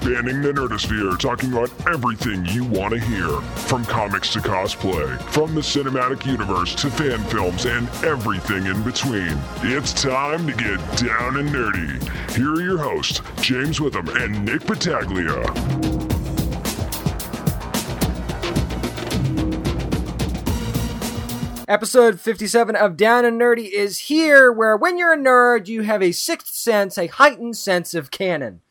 Spanning the nerdosphere, talking about everything you want to hear. From comics to cosplay, from the cinematic universe to fan films and everything in between. It's time to get down and nerdy. Here are your hosts, James Witham and Nick Battaglia. Episode 57 of Down and Nerdy is here, where when you're a nerd, you have a sixth sense, a heightened sense of canon.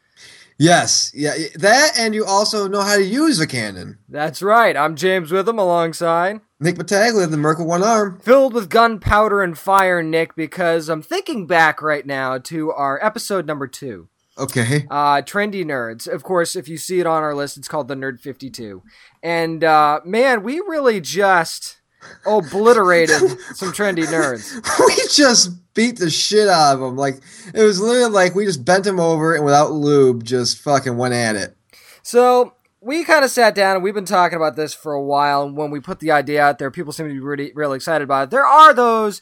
Yes, yeah, that, and you also know how to use a cannon. That's right. I'm James Witham alongside Nick Battaglia, the Merkle One Arm. filled with gunpowder and fire, Nick, because I'm thinking back right now to our episode number two. Okay. Uh, trendy nerds. Of course, if you see it on our list, it's called the Nerd 52. And uh, man, we really just obliterated some trendy nerds. we just beat the shit out of them. Like, it was literally like we just bent them over and without lube, just fucking went at it. So we kind of sat down and we've been talking about this for a while. And when we put the idea out there, people seem to be really, really excited about it. There are those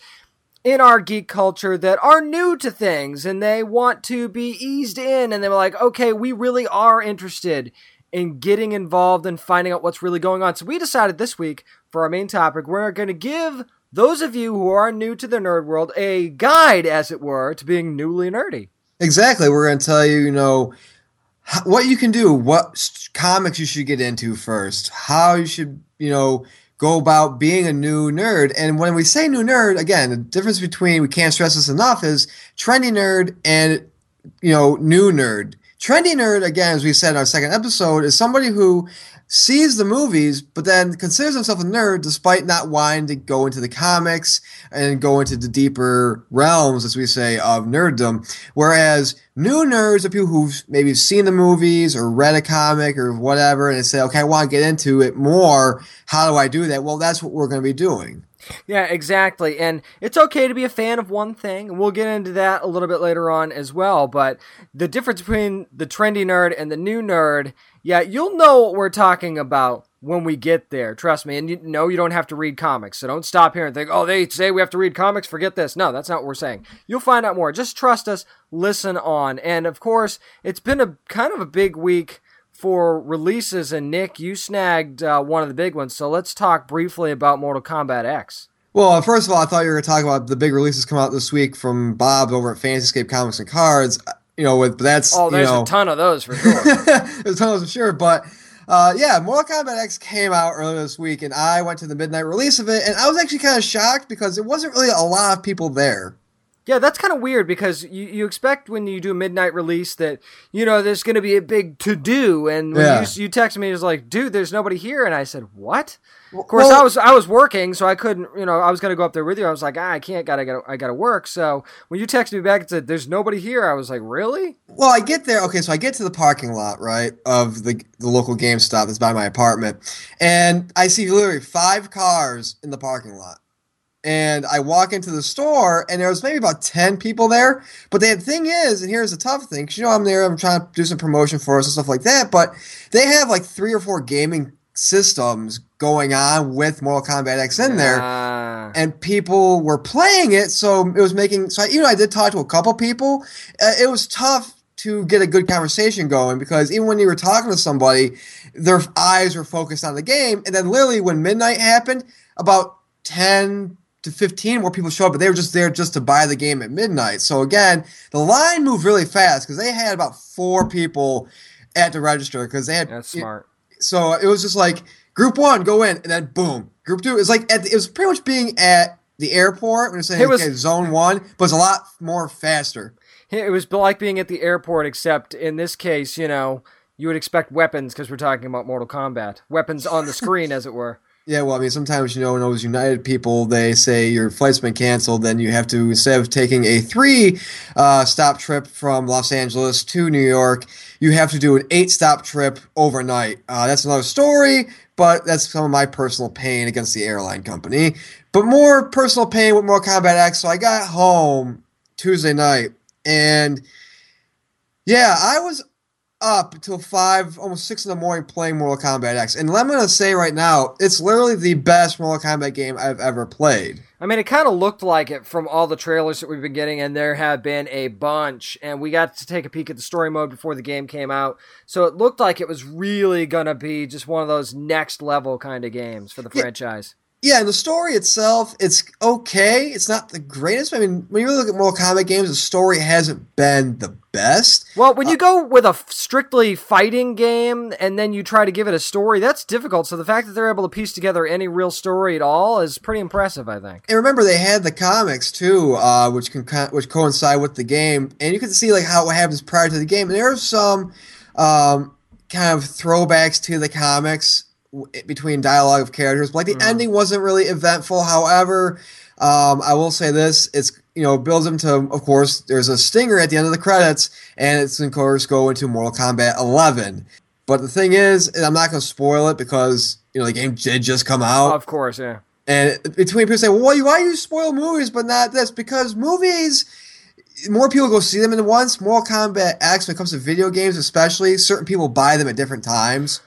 in our geek culture that are new to things and they want to be eased in and they were like, okay, we really are interested in getting involved and finding out what's really going on. So we decided this week for our main topic, we're going to give those of you who are new to the nerd world a guide, as it were, to being newly nerdy. Exactly. We're going to tell you, you know, what you can do, what comics you should get into first, how you should, you know, go about being a new nerd. And when we say new nerd, again, the difference between, we can't stress this enough, is trendy nerd and, you know, new nerd. Trendy nerd, again, as we said in our second episode, is somebody who sees the movies, but then considers himself a nerd despite not wanting to go into the comics and go into the deeper realms, as we say, of nerddom. Whereas new nerds are people who've maybe seen the movies or read a comic or whatever, and say, okay, I want to get into it more. How do I do that? Well, that's what we're going to be doing. Yeah, exactly. And it's okay to be a fan of one thing. We'll get into that a little bit later on as well. But the difference between the trendy nerd and the new nerd, yeah, you'll know what we're talking about when we get there. Trust me. And you know you don't have to read comics. So don't stop here and think, oh, they say we have to read comics. Forget this. No, that's not what we're saying. You'll find out more. Just trust us. Listen on. And of course, it's been a kind of a big week for releases, and Nick, you snagged uh, one of the big ones. So let's talk briefly about Mortal Kombat X. Well, uh, first of all, I thought you were going to talk about the big releases come out this week from Bob over at Fantasyscape Comics and Cards. You know, with but that's Oh, there's you know, a ton of those for sure. There's tons of sure, but uh, yeah, Mortal Kombat X came out earlier this week, and I went to the midnight release of it, and I was actually kind of shocked because there wasn't really a lot of people there. Yeah, that's kind of weird because you, you expect when you do a midnight release that you know there's going to be a big to do, and when Yeah. you you text me, it was like, dude, there's nobody here, and I said, what? Of course, Well- I was I was working, so I couldn't. You know, I was going to go up there with you. I was like, ah, I can't. Got I gotta I got to work. So when you texted me back and said, "There's nobody here," I was like, really? Well, I get there. Okay, so I get to the parking lot, right, of the the local GameStop that's by my apartment, and I see literally five cars in the parking lot. And I walk into the store, and there was maybe about ten people there. But the thing is, and here's the tough thing, because you know I'm there, I'm trying to do some promotion for us and stuff like that. But they have like three or four gaming systems going on with Mortal Kombat X in there Ah. and people were playing it, so it was making. So I, you know, I did talk to a couple people. Uh, it was tough to get a good conversation going because even when you were talking to somebody, their eyes were focused on the game, and then literally when midnight happened, about ten to fifteen more people showed up, but they were just there just to buy the game at midnight. So again, the line moved really fast because they had about four people at the register because they had That's smart. so it was just like group one go in and then boom group two is like at the, it was pretty much being at the airport when you're saying It was- okay, zone one but it's a lot more faster It was like being at the airport, except in this case, you know, you would expect weapons because we're talking about Mortal Kombat. Weapons on the screen, as it were. Yeah well i mean sometimes you know when those united people they say your flight's been canceled then you have to instead of taking a three uh, stop trip from los angeles to new york you have to do an eight stop trip overnight uh, that's another story but that's some of my personal pain against the airline company but more personal pain with Mortal Kombat X. So I got home Tuesday night, and yeah, I was up until five, almost six in the morning playing Mortal Kombat X. And I'm gonna say right now, it's literally the best Mortal Kombat game I've ever played. I mean, it kind of looked like it from all the trailers that we've been getting, and there have been a bunch. And we got to take a peek at the story mode before the game came out, so it looked like it was really gonna be just one of those next level kind of games for the Yeah. franchise. Yeah, and the story itself, it's okay. It's not the greatest. I mean, when you really look at Mortal Kombat games, the story hasn't been the best. Well, when you go with a f- strictly fighting game and then you try to give it a story, that's difficult. So the fact that they're able to piece together any real story at all is pretty impressive, I think. And remember, they had the comics too, uh, which can which coincide with the game, and you can see like how what happens prior to the game. And there are some um, kind of throwbacks to the comics between dialogue of characters. But, like the ending wasn't really eventful. However, um, I will say this: it's you know builds them to. Of course, there's a stinger at the end of the credits, and it's of course go into Mortal Kombat 11. But the thing is, and I'm not going to spoil it because you know the game did just come out. Of course, yeah. And between people say, well, why, why you spoil movies but not this? Because movies, more people go see them in once. Mortal Kombat X, when it comes to video games especially, certain people buy them at different times.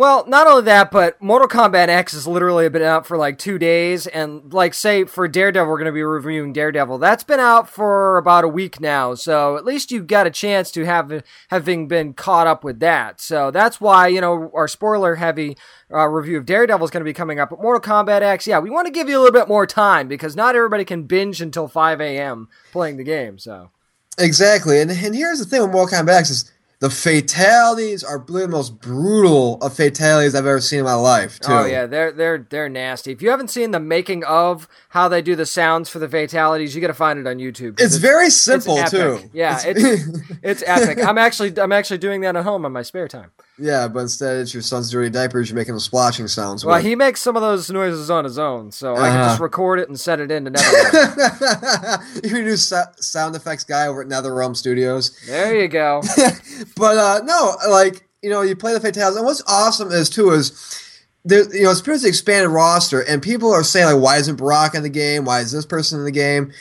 Well, not only that, but Mortal Kombat X has literally been out for like two days, and like say for Daredevil, we're going to be reviewing Daredevil. That's been out for about a week now, so at least you've got a chance to have having been caught up with that. So that's why you know our spoiler heavy uh, review of Daredevil is going to be coming up. But Mortal Kombat X, yeah, we want to give you a little bit more time because not everybody can binge until five a.m. playing the game. So Exactly. And, and here's the thing with Mortal Kombat X is the fatalities are the most brutal of fatalities I've ever seen in my life, too. Oh yeah, they're they're they're nasty. If you haven't seen the making of how they do the sounds for the fatalities, you got to find it on YouTube. It's very simple, epic. too. Yeah, it's it's epic. I'm actually I'm actually doing that at home on my spare time. Yeah, but instead it's your son's dirty diapers you're making the splashing sounds Well, with. he makes some of those noises on his own, so I can Uh-huh. just record it and set it into NetherRealm. You're a new so- sound effects guy over at NetherRealm Studios. there you go. but uh, no, like you know, you play the fatalities, and what's awesome is too is there, you know, it's pretty expanded roster, and people are saying like, why isn't Brock in the game? Why is this person in the game?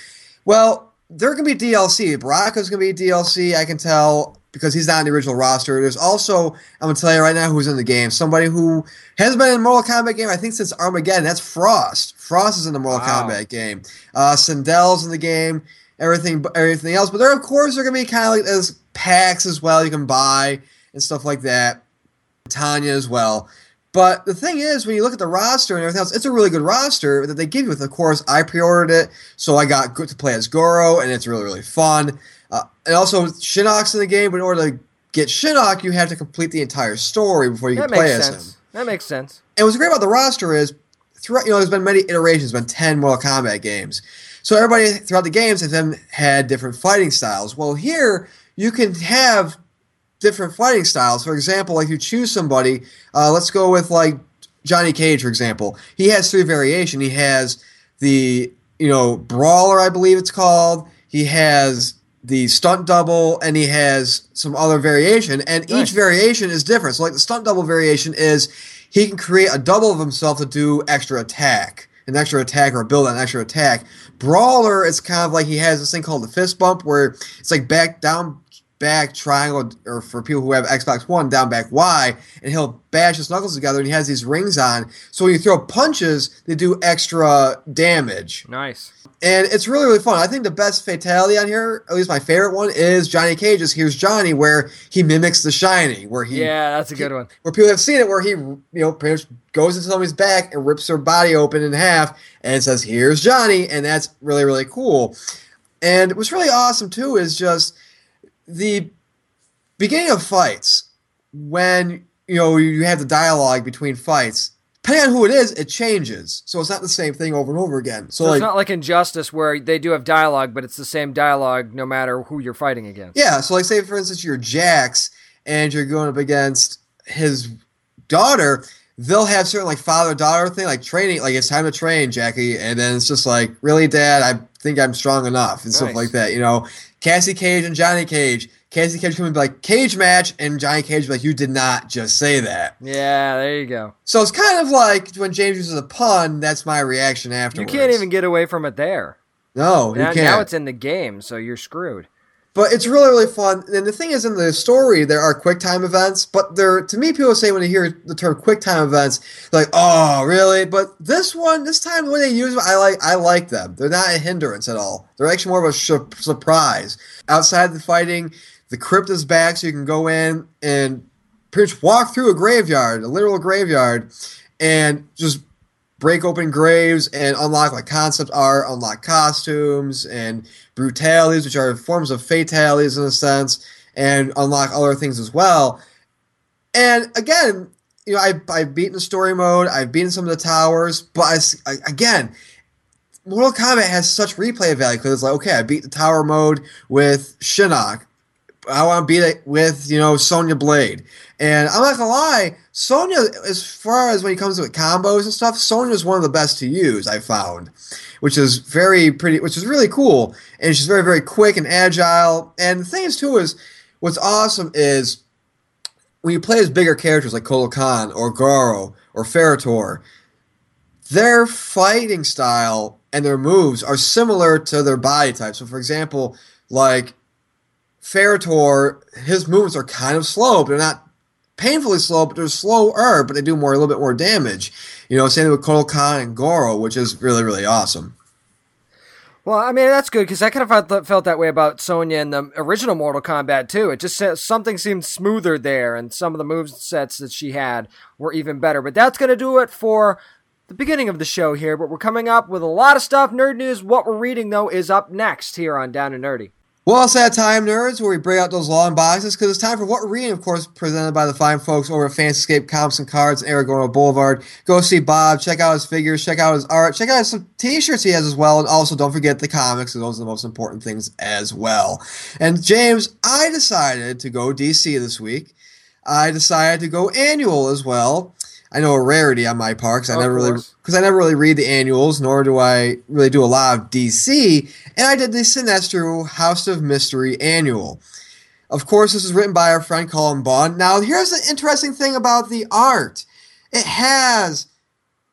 Well, there can be DLC. Brock is going to be DLC. I can tell because he's not in the original roster. There's also I'm going to tell you right now who's in the game. Somebody who has been in Mortal Kombat game I think since Armageddon. That's Frost. Frost is in the Mortal Wow. Kombat game. Uh, Sindel's in the game. Everything, everything else. But there, of course, are going to be kind of like those packs as well you can buy and stuff like that. Tanya as well. But the thing is, when you look at the roster and everything else, it's a really good roster that they give you. With, of course, I pre-ordered it, so I got good to play as Goro, and it's really really fun. Uh, and also, Shinnok's in the game, but in order to get Shinnok, you have to complete the entire story before you That can play makes as him. That makes sense. And what's great about the roster is, throughout you know, there's been many iterations, been ten Mortal Kombat games. So everybody throughout the games have then had different fighting styles. Well, here you can have different fighting styles. For example, like you choose somebody. Uh, let's go with like Johnny Cage, for example. He has three variation. He has the you know brawler, I believe it's called. He has the stunt double, and he has some other variation. And Nice. each variation is different. So like the stunt double variation is he can create a double of himself to do extra attack. An extra attack or build an extra attack. Brawler is kind of like he has this thing called the fist bump where it's like back down back triangle or for people who have Xbox One down back Y and he'll bash his knuckles together and he has these rings on so when you throw punches they do extra damage Nice. And it's really really fun I think the best fatality on here at least my favorite one is Johnny Cage's Here's Johnny where he mimics The Shining where he Yeah, that's a good one. where people have seen it where he you know pretty much goes into somebody's back and rips their body open in half and says here's johnny and that's really really cool and what's really awesome too is just the beginning of fights when you know you have the dialogue between fights depending on who it is it changes. So it's not the same thing over and over again. So, So like it's not like Injustice where they do have dialogue, but it's the same dialogue no matter who you're fighting against. Yeah, so like say for instance you're Jax and you're going up against his daughter, they'll have certain like father daughter thing like training like it's time to train Jackie and then it's just like really dad? I think I'm strong enough and stuff like that you know? Cassie Cage and Johnny Cage Cassie Cage coming be like cage match and Johnny Cage be like you did not just say that Yeah, there you go. so it's kind of like when James uses a pun that's my reaction afterwards. You can't even get away from it there. no you Now, can't now it's in the game, so you're screwed. but it's really really fun. And the thing is, in the story, there are quick time events, but they're to me, people say when they hear the term quick time events, like, oh, really? But this one, this time when they use them, I like I like them. They're not a hindrance at all. They're actually more of a sh- surprise. Outside the fighting, the crypt is back, so you can go in and pretty much walk through a graveyard, a literal graveyard, and just break open graves and unlock like concept art, unlock costumes and brutalities, which are forms of fatalities in a sense, and unlock other things as well. And again, you know, I, I've beaten story mode, I've beaten some of the towers, but I, again, Mortal Kombat has such replay value because it's like, okay, I beat the tower mode with Shinnok. I want to beat it with, you know, Sonya Blade. And I'm not gonna lie, Sonya, as far as when it comes to combos and stuff, Sonya is one of the best to use. I found, which is very pretty, which is really cool, and she's very very quick and agile. And the thing is too is, what's awesome is when you play as bigger characters like Kotal Kahn or Goro or Ferritor, their fighting style and their moves are similar to their body type. So, for example, like Ferritor, his movements are kind of slow, but they're not painfully slow, but they're slower, but they do more a little bit more damage. You know, same with Kotal Kahn and Goro, which is really really awesome. Well, I mean that's good because I kind of felt that way about Sonya in the original Mortal Kombat too. It just something seemed smoother there, and some of the move sets that she had were even better. But that's to do it for the beginning of the show here. But we're coming up with a lot of stuff. Nerd news. What we're reading though is up next here on Down and Nerdy. Well, it's that time, nerds, where we bring out those long boxes because it's time for what reading, of course, presented by the fine folks over at Fanscape Comics and Cards and Aragorn Boulevard. Go see Bob, check out his figures, check out his art, check out some t-shirts he has as well, and also don't forget the comics, those are the most important things as well. And James, I decided to go DC this week. I decided to go annual as well. I know a rarity on my part because I never really because I never really read the annuals, nor do I really do a lot of DC. And I did the Sinestro House of Mystery annual. Of course, this is written by our friend Cullen Bunn. Now, here's the interesting thing about the art: it has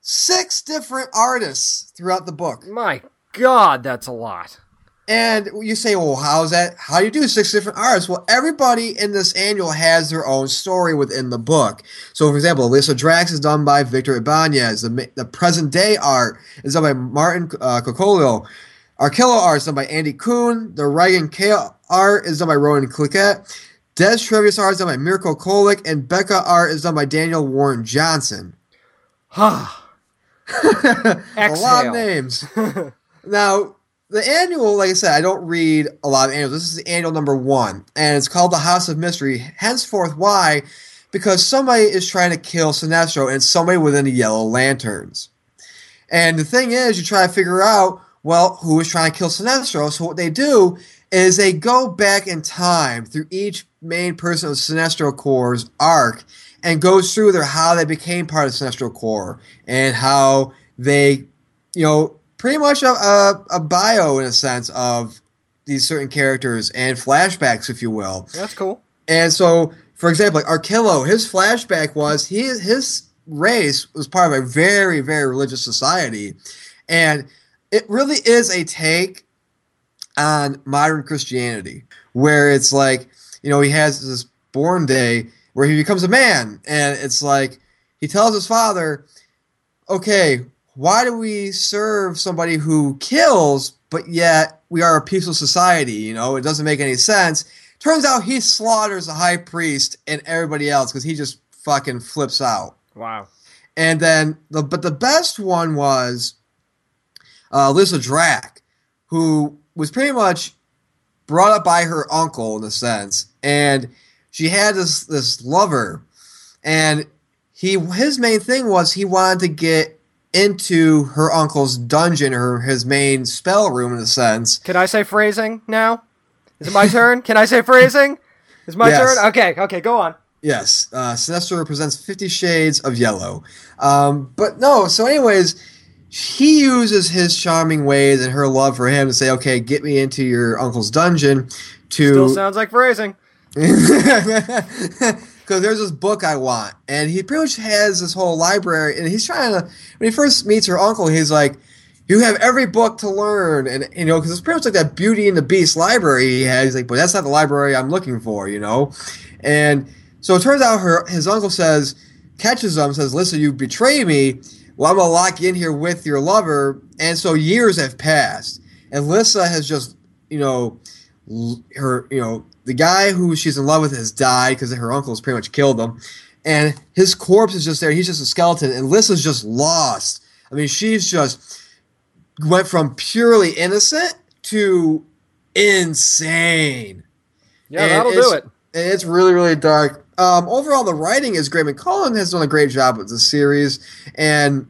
six different artists throughout the book. My God, that's a lot. And you say, well, how's that? How do you do six different artists? Well, everybody in this annual has their own story within the book. So, for example, Lyssa Drak is done by Victor Ibanez. The, the present day art is done by Martin uh, Cocolio. Arkillo art is done by Andy Kuhn. The Reagan K art is done by Ronan Cliquet. Dez Trevius art is done by Mirko Colak. And Bekka art is done by Daniel Warren Johnson. Huh. a lot of names. now, the annual, like I said, I don't read a lot of annuals. This is the annual number one, and it's called the House of Mystery. Henceforth, why? Because somebody is trying to kill Sinestro, and somebody within the Yellow Lanterns. And the thing is, you try to figure out, well, who is trying to kill Sinestro. So what they do is they go back in time through each main person of Sinestro Corps' arc and goes through their how they became part of Sinestro Corps and how they, you know, pretty much a, a, a, bio in a sense of these certain characters and flashbacks, if you will. That's cool. And so, for example, like Arkillo, his flashback was he his race was part of a very very religious society, and it really is a take on modern Christianity, where it's like you know he has this born day where he becomes a man, and it's like he tells his father, "Okay, why do we serve somebody who kills, but yet we are a peaceful society? You know, it doesn't make any sense. Turns out he slaughters the high priest and everybody else because he just fucking flips out. Wow. And then, the but the best one was uh, Lyssa Drak, who was pretty much brought up by her uncle in a sense, and she had this this lover, and he his main thing was he wanted to get into her uncle's dungeon or his main spell room in a sense. Can I say phrasing now? Is it my turn? Can I say phrasing? Is my yes. turn? Okay, okay, go on. Yes, uh, Sinestro represents Fifty Shades of Yellow. Um, but no, so anyways, he uses his charming ways and her love for him to say, "Okay, get me into your uncle's dungeon." To still sounds like phrasing. because there's this book I want, and he pretty much has this whole library, and he's trying to. When he first meets her uncle, he's like, you have every book to learn, and you know, because it's pretty much like that Beauty and the Beast library he had. He's like, but that's not the library I'm looking for, you know. And so it turns out her his uncle says, catches him, says, "Listen, you betrayed me. Well, I'm gonna lock you in here with your lover." And so years have passed, and Lyssa has just, you know, her, you know, the guy who she's in love with has died because her uncle's pretty much killed him, and his corpse is just there. He's just a skeleton, and Lyssa's just lost. I mean, she's just went from purely innocent to insane. Yeah, and that'll do it. It's really, really dark. Um, overall, the writing is great. McCullough has done a great job with the series, and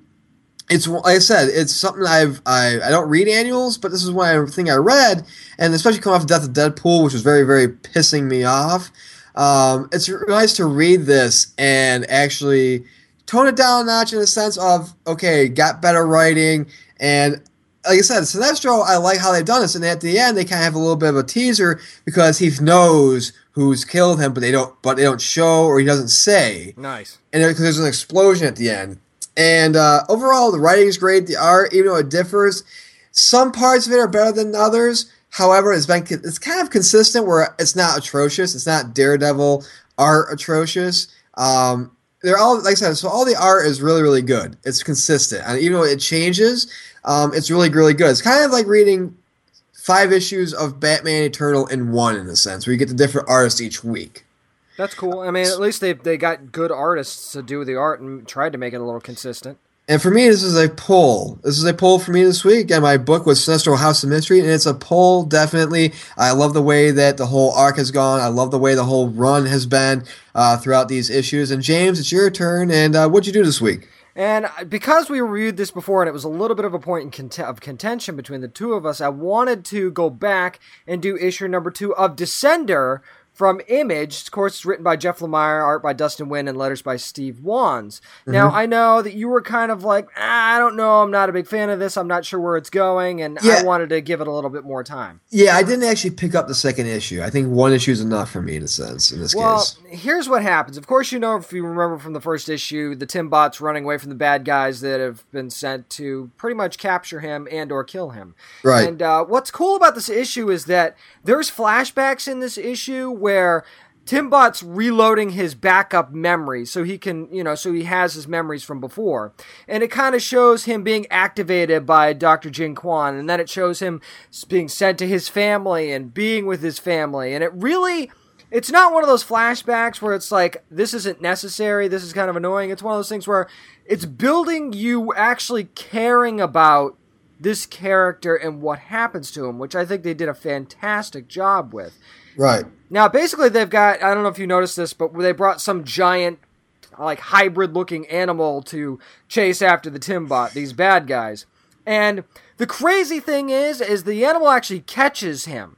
it's like I said, it's something I've I, I don't read annuals, but this is one thing I read, and especially coming off the death of Deadpool, which was very, very pissing me off. Um, it's nice to read this and actually tone it down a notch in the sense of okay, got better writing, and like I said, Sinestro, I like how they've done this, and at the end they kind of have a little bit of a teaser because he knows who's killed him, but they don't, but they don't show or he doesn't say. Nice. And because there's an explosion at the end, and uh, overall the writing is great. The art, even though it differs, some parts of it are better than others. However, it's been it's kind of consistent where it's not atrocious. It's not Daredevil art atrocious. Um, they're all like I said. So all the art is really really good. It's consistent, and even though it changes, um, it's really, really good. It's kind of like reading five issues of Batman Eternal in one, in a sense, where you get the different artists each week. That's cool. I mean, at least they they got good artists to do the art and tried to make it a little consistent. And for me, this is a pull. This is a pull for me this week. And my book was Sinestro House of Mystery, and it's a pull, definitely. I love the way that the whole arc has gone. I love the way the whole run has been uh, throughout these issues. And James, it's your turn. And uh, what'd you do this week? And because we reviewed this before and it was a little bit of a point cont- of contention between the two of us, I wanted to go back and do issue number two of Descender from Image. Of course, written by Jeff Lemire, art by Dustin Nguyen, and letters by Steve Wands. Mm-hmm. Now, I know that you were kind of like, ah, I don't know, I'm not a big fan of this, I'm not sure where it's going, and yeah. I wanted to give it a little bit more time. Yeah, I didn't actually pick up the second issue. I think one issue is enough for me in a sense, in this well, case. Well, here's what happens. Of course, you know, if you remember from the first issue, the Timbot's running away from the bad guys that have been sent to pretty much capture him and or kill him. Right. And uh, what's cool about this issue is that there's flashbacks in this issue where Timbot's reloading his backup memories so he can, you know, so he has his memories from before. And it kind of shows him being activated by Dr. Jin Quon, and then it shows him being sent to his family and being with his family. And it really, it's not one of those flashbacks where it's like, this isn't necessary, this is kind of annoying. It's one of those things where it's building you actually caring about this character and what happens to him, which I think they did a fantastic job with. Right. Now, basically, they've got, I don't know if you noticed this, but they brought some giant, like, hybrid looking animal to chase after the Timbot, these bad guys. And the crazy thing is, is the animal actually catches him.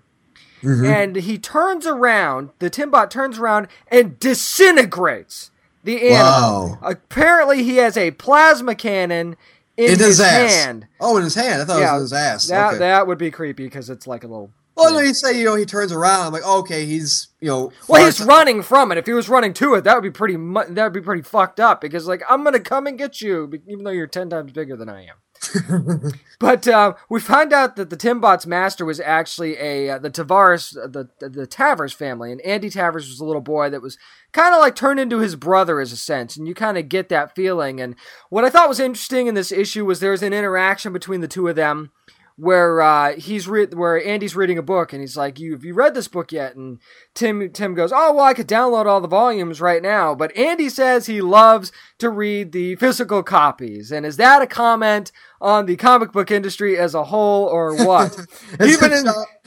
Mm-hmm. And he turns around, the Timbot turns around and disintegrates the animal. Wow. Apparently, he has a plasma cannon in, in his, his hand. Oh, in his hand. I thought yeah, it was in his ass. That, okay. that would be creepy because it's like a little well, no, you say you know he turns around. I'm like, oh, okay, he's you know. Well, he's running from it. If he was running to it, that would be pretty. Mu- that would be pretty fucked up because like I'm gonna come and get you, even though you're ten times bigger than I am. but uh, we find out that the Timbot's master was actually a uh, the Tavares the the Tavers family, and Andy Tavers was a little boy that was kind of like turned into his brother as a sense, and you kind of get that feeling. And what I thought was interesting in this issue was there's an interaction between the two of them where uh, he's re- where Andy's reading a book and he's like, "You have you read this book yet?" And Tim Tim goes, "Oh well, I could download all the volumes right now." But Andy says he loves to read the physical copies, and is that a comment on the comic book industry as a whole, or what? even in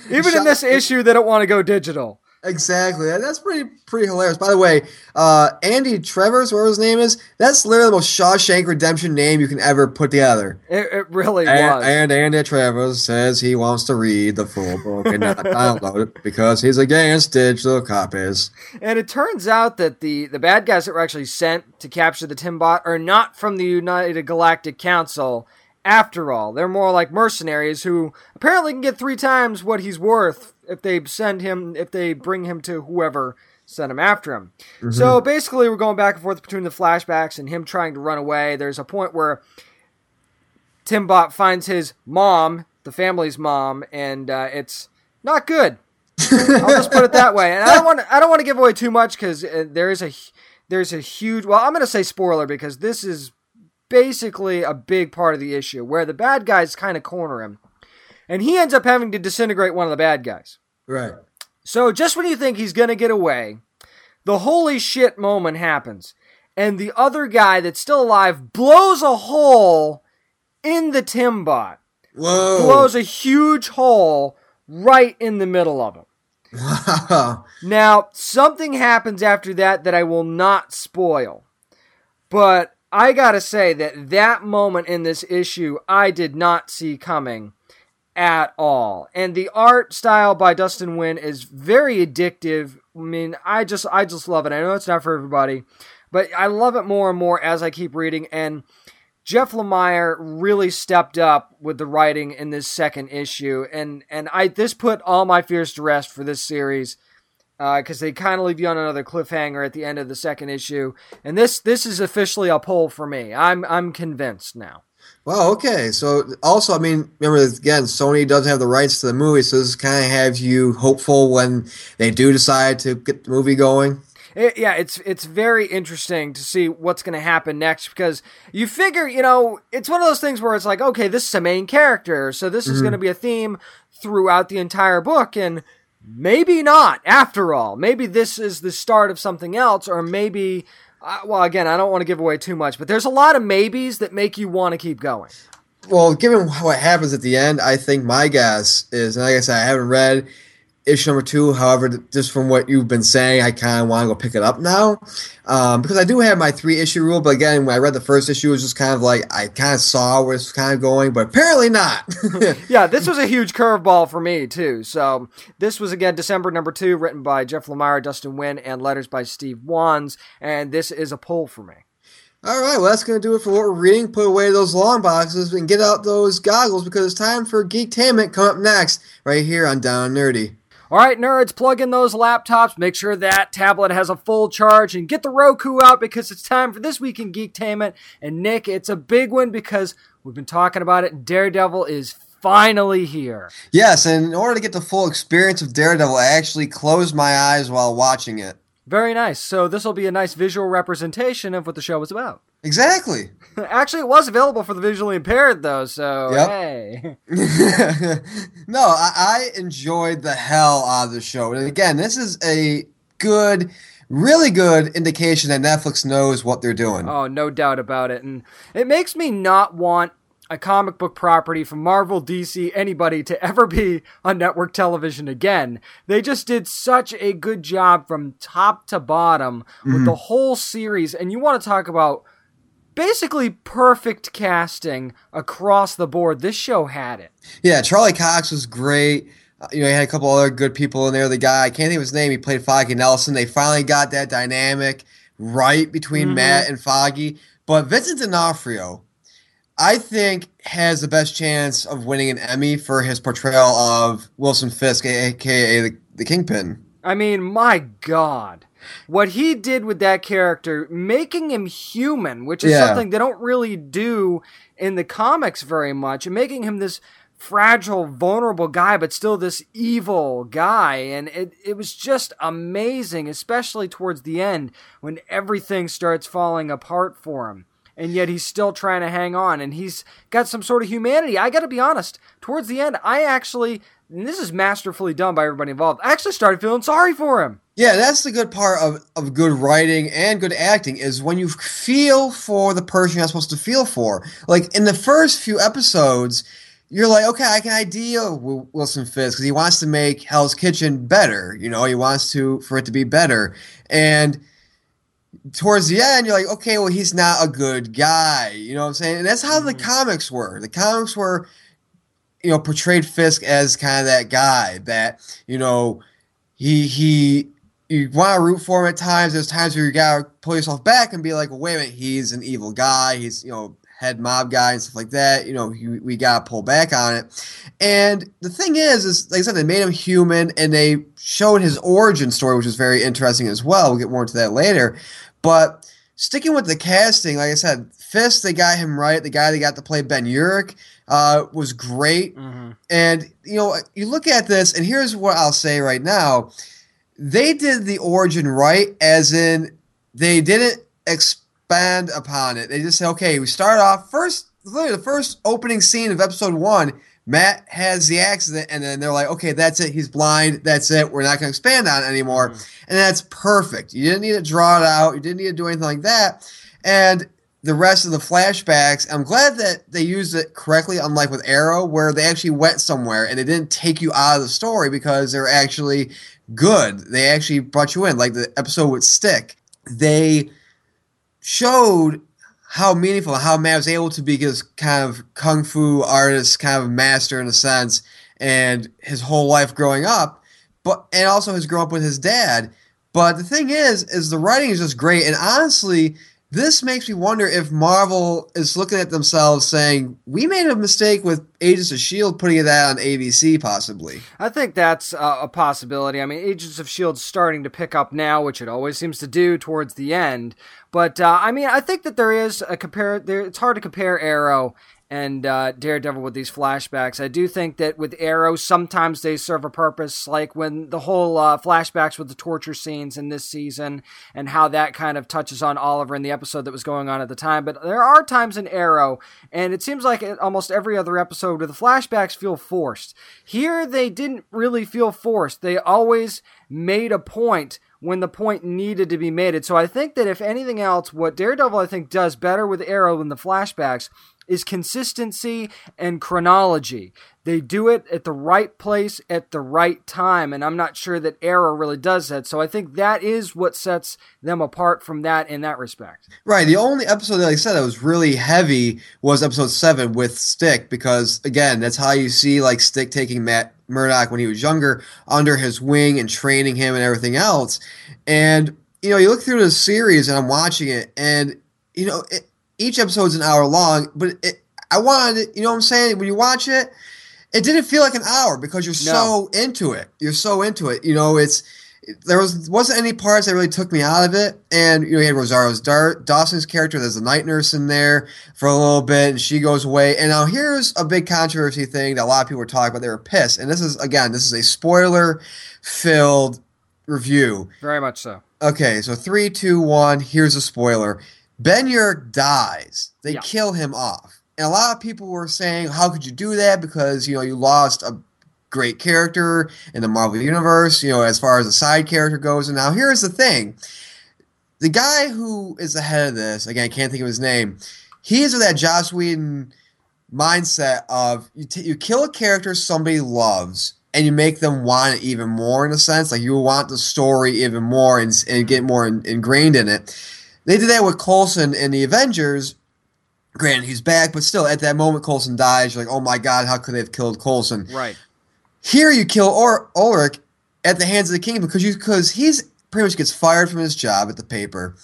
even in this issue, they don't want to go digital. Exactly. That's pretty pretty hilarious. By the way, uh, Andy Travers, whatever his name is, that's literally the most Shawshank Redemption name you can ever put together. It, it really and, was. And Andy Travers says he wants to read the full book and not download it because he's against digital copies. And it turns out that the, the bad guys that were actually sent to capture the Timbot are not from the United Galactic Council after all. They're more like mercenaries who apparently can get three times what he's worth if they send him, if they bring him to whoever sent him after him. Mm-hmm. So basically, we're going back and forth between the flashbacks and him trying to run away. There's a point where Timbot finds his mom, the family's mom, and uh, it's not good. I'll just put it that way. And I don't want I don't want to give away too much because uh, there is a there's a huge. Well, I'm going to say spoiler because this is basically a big part of the issue where the bad guys kind of corner him, and he ends up having to disintegrate one of the bad guys. Right. So just when you think he's going to get away, the holy shit moment happens, and the other guy that's still alive blows a hole in the Timbot. Whoa. Blows a huge hole right in the middle of him. Wow. Now, something happens after that that I will not spoil. But I gotta say that that moment in this issue I did not see coming at all. And the art style by Dustin Nguyen is very addictive. I mean, I just I just love it. I know it's not for everybody, but I love it more and more as I keep reading and Jeff Lemire really stepped up with the writing in this second issue, and and I this put all my fears to rest for this series because uh, they kind of leave you on another cliffhanger at the end of the second issue, and this this is officially a pull for me. I'm I'm convinced now. Well, okay. So also, I mean, remember again, Sony doesn't have the rights to the movie, so this kind of has you hopeful when they do decide to get the movie going. It, yeah, it's it's very interesting to see what's going to happen next because you figure, you know, it's one of those things where it's like, okay, this is a main character, so this mm-hmm. is going to be a theme throughout the entire book, and maybe not. After all, maybe this is the start of something else, or maybe, uh, well, again, I don't want to give away too much, but there's a lot of maybes that make you want to keep going. Well, given what happens at the end, I think my guess is, and like I said, I haven't read issue number two. However, just from what you've been saying, I kind of want to go pick it up now um, because I do have my three issue rule. But again, when I read the first issue, it was just kind of like I kind of saw where it's kind of going, but apparently not. yeah, this was a huge curveball for me too. So this was again Descender number two, written by Jeff Lemire, Dustin Nguyen, and letters by Steve Wands, and this is a pull for me. All right, well, that's going to do it for what we're reading. Put away those long boxes and get out those goggles because it's time for Geek Geektainment come up next, right here on Down Nerdy. All right, nerds, plug in those laptops. Make sure that tablet has a full charge and get the Roku out because it's time for this week in Geektainment. And Nick, it's a big one because we've been talking about it. Daredevil is finally here. Yes, and in order to get the full experience of Daredevil, I actually closed my eyes while watching it. Very nice. So this will be a nice visual representation of what the show was about. Exactly. Actually, it was available for the visually impaired, though. So yep. hey. no, I, I enjoyed the hell out of the show, and again, this is a good really good indication that Netflix knows what they're doing. Oh, no doubt about it. And it makes me not want a comic book property from Marvel, DC, anybody to ever be on network television again. They just did such a good job from top to bottom with mm-hmm. the whole series. And you want to talk about basically perfect casting across the board. This show had it. Yeah, Charlie Cox was great. Uh, you know, he had a couple other good people in there. The guy, I can't think of his name, he played Foggy Nelson. They finally got that dynamic right between mm-hmm. Matt and Foggy. But Vincent D'Onofrio, I think, has the best chance of winning an Emmy for his portrayal of Wilson Fisk, aka the, the Kingpin. I mean, my God what he did with that character, making him human, which is yeah. something they don't really do in the comics very much, and making him this fragile, vulnerable guy, but still this evil guy. And it, it was just amazing, especially towards the end when everything starts falling apart for him. And yet he's still trying to hang on and he's got some sort of humanity. I gotta be honest, towards the end, I actually, and this is masterfully done by everybody involved, I actually started feeling sorry for him. Yeah, that's the good part of, of good writing and good acting is when you feel for the person you're not supposed to feel for. Like in the first few episodes, you're like, okay, I can idea with Wilson Fisk because he wants to make Hell's Kitchen better. You know, he wants to for it to be better. And towards the end, you're like, okay, well, he's not a good guy. You know what I'm saying? And that's how mm-hmm. the comics were. The comics were, you know, portrayed Fisk as kind of that guy that you know he he you want to root for him at times. There's times where you gotta pull yourself back and be like, well, wait a minute, he's an evil guy. He's you know head mob guy and stuff like that. You know, we gotta pull back on it. And the thing is, is like I said, they made him human and they showed his origin story, which is very interesting as well. We'll get more into that later. But sticking with the casting, like I said, Fisk, they got him right. The guy they got to play Ben Urich uh, was great. Mm-hmm. And, you know, you look at this, and here's what I'll say right now. They did the origin right, as in they didn't expand upon it. They just said, okay, we start off first, literally the first opening scene of episode one. Matt has the accident, and then they're like, okay, that's it. He's blind. That's it. We're not going to expand on it anymore. Mhm. And that's perfect. You didn't need to draw it out. You didn't need to do anything like that. And the rest of the flashbacks, I'm glad that they used it correctly, unlike with Arrow, where they actually went somewhere and they didn't take you out of the story because they're actually good. They actually brought you in, like the episode with Stick. They showed how meaningful, how Matt was able to be this kind of kung fu artist, kind of master in a sense, and his whole life growing up, but and also has grown up with his dad. But the thing is, is the writing is just great, and honestly, this makes me wonder if Marvel is looking at themselves saying, "We made a mistake with Agents of Shield, putting that on ABC, possibly." I think that's a possibility. I mean, Agents of S.H.I.E.L.D.'s starting to pick up now, which it always seems to do towards the end. But, uh, I mean, I think that there is a compare, there, it's hard to compare Arrow and uh, Daredevil with these flashbacks. I do think that with Arrow, sometimes they serve a purpose, like when the whole uh, flashbacks with the torture scenes in this season and how that kind of touches on Oliver in the episode that was going on at the time. But there are times in Arrow, and it seems like almost every other episode where the flashbacks feel forced. Here, they didn't really feel forced. They always made a point when the point needed to be made. So I think that if anything else, what Daredevil I think does better with Arrow than the flashbacks is consistency and chronology. They do it at the right place at the right time, and I'm not sure that Arrow really does that. So I think that is what sets them apart from that in that respect. Right. The only episode that I said that was really heavy was episode seven with Stick, because again, that's how you see like Stick taking Matt Murdock when he was younger under his wing and training him and everything else. And you know, you look through the series, and I'm watching it, and you know, it, each episode's an hour long, but it, I wanted, you know what I'm saying? When you watch it, it didn't feel like an hour because you're No. so into it. You're so into it. You know, it's there was wasn't any parts that really took me out of it. And you know, you had Rosario's Dar- Dawson's character. There's a night nurse in there for a little bit, and she goes away. And now here's a big controversy thing that a lot of people were talking about. They were pissed, and this is again, this is a spoiler filled review. Very much so. Okay, so three, two, one. Here's a spoiler. Ben Urich dies. They Yeah. kill him off, and a lot of people were saying, "How could you do that?" Because you know you lost a great character in the Marvel universe. You know, as far as a side character goes. And now here's the thing: the guy who is the head of this, again, I can't think of his name. he's of that Joss Whedon mindset of you, t- you kill a character somebody loves and you make them want it even more in a sense like you want the story even more and, and get more in, ingrained in it they did that with Coulson in the Avengers granted he's back but still at that moment Coulson dies you're like oh my god how could they have killed Coulson Right. here you kill or- Ulrich at the hands of the king because you because he's pretty much gets fired from his job at the paper,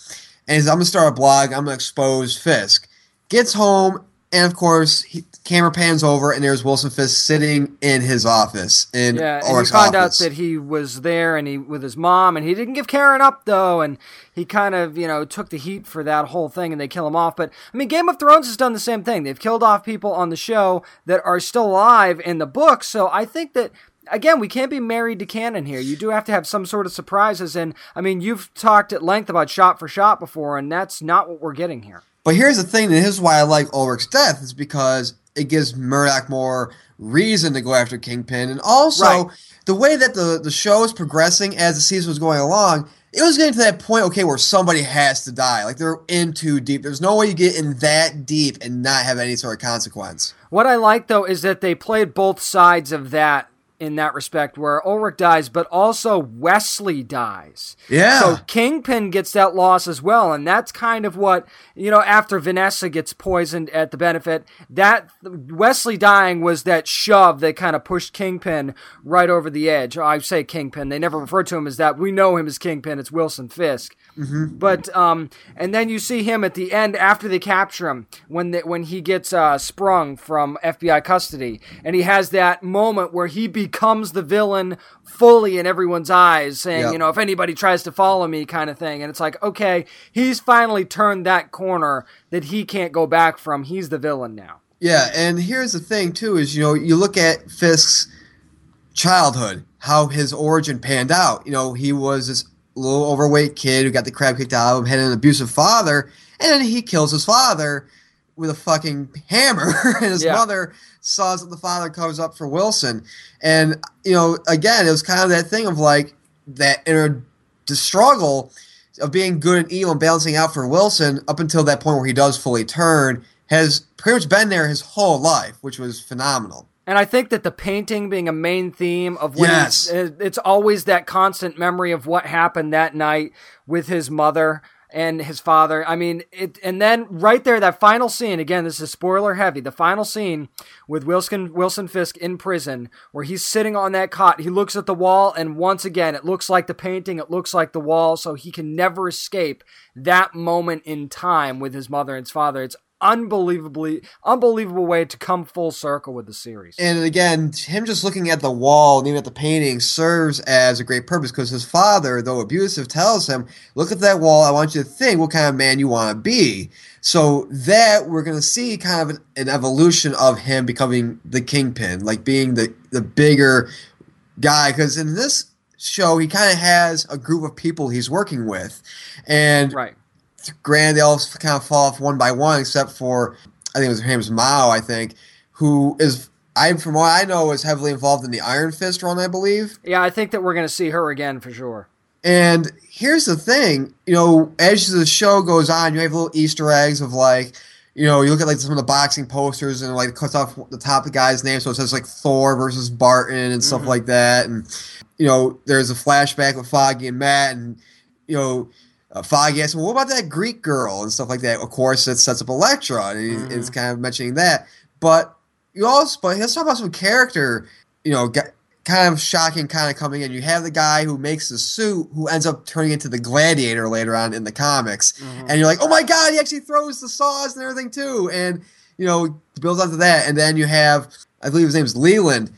and he's I'm gonna start a blog. I'm gonna expose Fisk. Gets home, and of course, he, camera pans over, and there's Wilson Fisk sitting in his office in Yeah, and he found out that he was there and he with his mom, and he didn't give Karen up though, and he kind of you know took the heat for that whole thing, and they kill him off. But I mean, Game of Thrones has done the same thing. They've killed off people on the show that are still alive in the book. So I think that. Again, we can't be married to canon here. You do have to have some sort of surprises, and I mean, you've talked at length about shot for shot before, and that's not what we're getting here. But here's the thing, and here's why I like Ulrich's death is because it gives Murdock more reason to go after Kingpin, and also Right. the way that the the show is progressing as the season was going along. It was getting to that point, okay, where somebody has to die. Like they're in too deep. There's no way you get in that deep and not have any sort of consequence. What I like though is that they played both sides of that in that respect, where Ulrich dies, but also Wesley dies. Yeah. So Kingpin gets that loss as well, and that's kind of what you know. After Vanessa gets poisoned at the benefit, that Wesley dying was that shove that kind of pushed Kingpin right over the edge. I say Kingpin; they never refer to him as that. We know him as Kingpin. It's Wilson Fisk. But um, and then you see him at the end after they capture him when the, when he gets uh, sprung from FBI custody, and he has that moment where he becomes the villain fully in everyone's eyes, saying, Yep. you know, if anybody tries to follow me, kind of thing. And it's like, okay, he's finally turned that corner that he can't go back from. He's the villain now. Yeah, and here's the thing too: is you know you look at Fisk's childhood, how his origin panned out. You know, he was this little overweight kid who got the crap kicked out of him, had an abusive father, and then he kills his father with a fucking hammer, and his Yeah. mother saws that the father covers up for Wilson. And you know, again, it was kind of that thing of like that inner struggle of being good and evil and balancing out for Wilson up until that point where he does fully turn has pretty much been there his whole life, which was phenomenal. And I think that the painting being a main theme of when Yes. it's always that constant memory of what happened that night with his mother and his father. I mean, it, and then right there, that final scene again. This is spoiler heavy. The final scene with Wilson Wilson Fisk in prison, where he's sitting on that cot. He looks at the wall, and once again, it looks like the painting. It looks like the wall, so he can never escape that moment in time with his mother and his father. It's unbelievably unbelievable way to come full circle with the series. And again, him just looking at the wall and even at the painting serves as a great purpose because his father, though abusive, tells him, Look at that wall. I want you to think what kind of man you want to be. So that we're going to see kind of an, an evolution of him becoming the kingpin, like being the, the bigger guy. Because in this show, he kind of has a group of people he's working with. And right. Granted, they all kind of fall off one by one, except for I think it was her name's Mao, I think, who is I from what I know is heavily involved in the Iron Fist run, I believe. Yeah, I think that we're going to see her again for sure. And here's the thing, you know, as the show goes on, you have little Easter eggs of like, you know, you look at like some of the boxing posters and like cuts off the top of the guy's name, so it says like Thor versus Barton and stuff mm-hmm. like that. And you know, there's a flashback with Foggy and Matt, and you know, uh, Foggy asks, "Well, what about that Greek girl and stuff like that?" Of course, it sets up Elektra, and he- it's kind of mentioning that. But you also, but let's talk about some character, you know, g- kind of shocking, kind of coming in. You have the guy who makes the suit, who ends up turning into the Gladiator later on in the comics, and you're like, "Oh my god, he actually throws the saws and everything too!" And you know, builds onto that, and then you have, I believe his name's Leland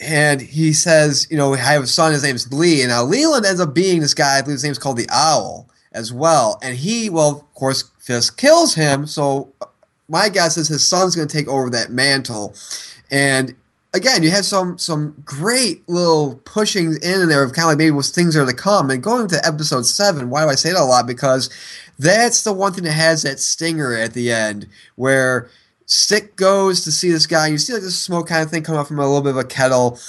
and he says, you know, I have a son, his name's Lee, and now Leland ends up being this guy, I believe his name's called the Owl as well, and he, well, of course, Fisk kills him, so my guess is his son's going to take over that mantle, and again, you have some some great little pushings in there of kind of like maybe what things are to come, and going to episode seven, why do I say that a lot? Because that's the one thing that has that stinger at the end where Stick goes to see this guy. You see like this smoke kind of thing come up from a little bit of a kettle,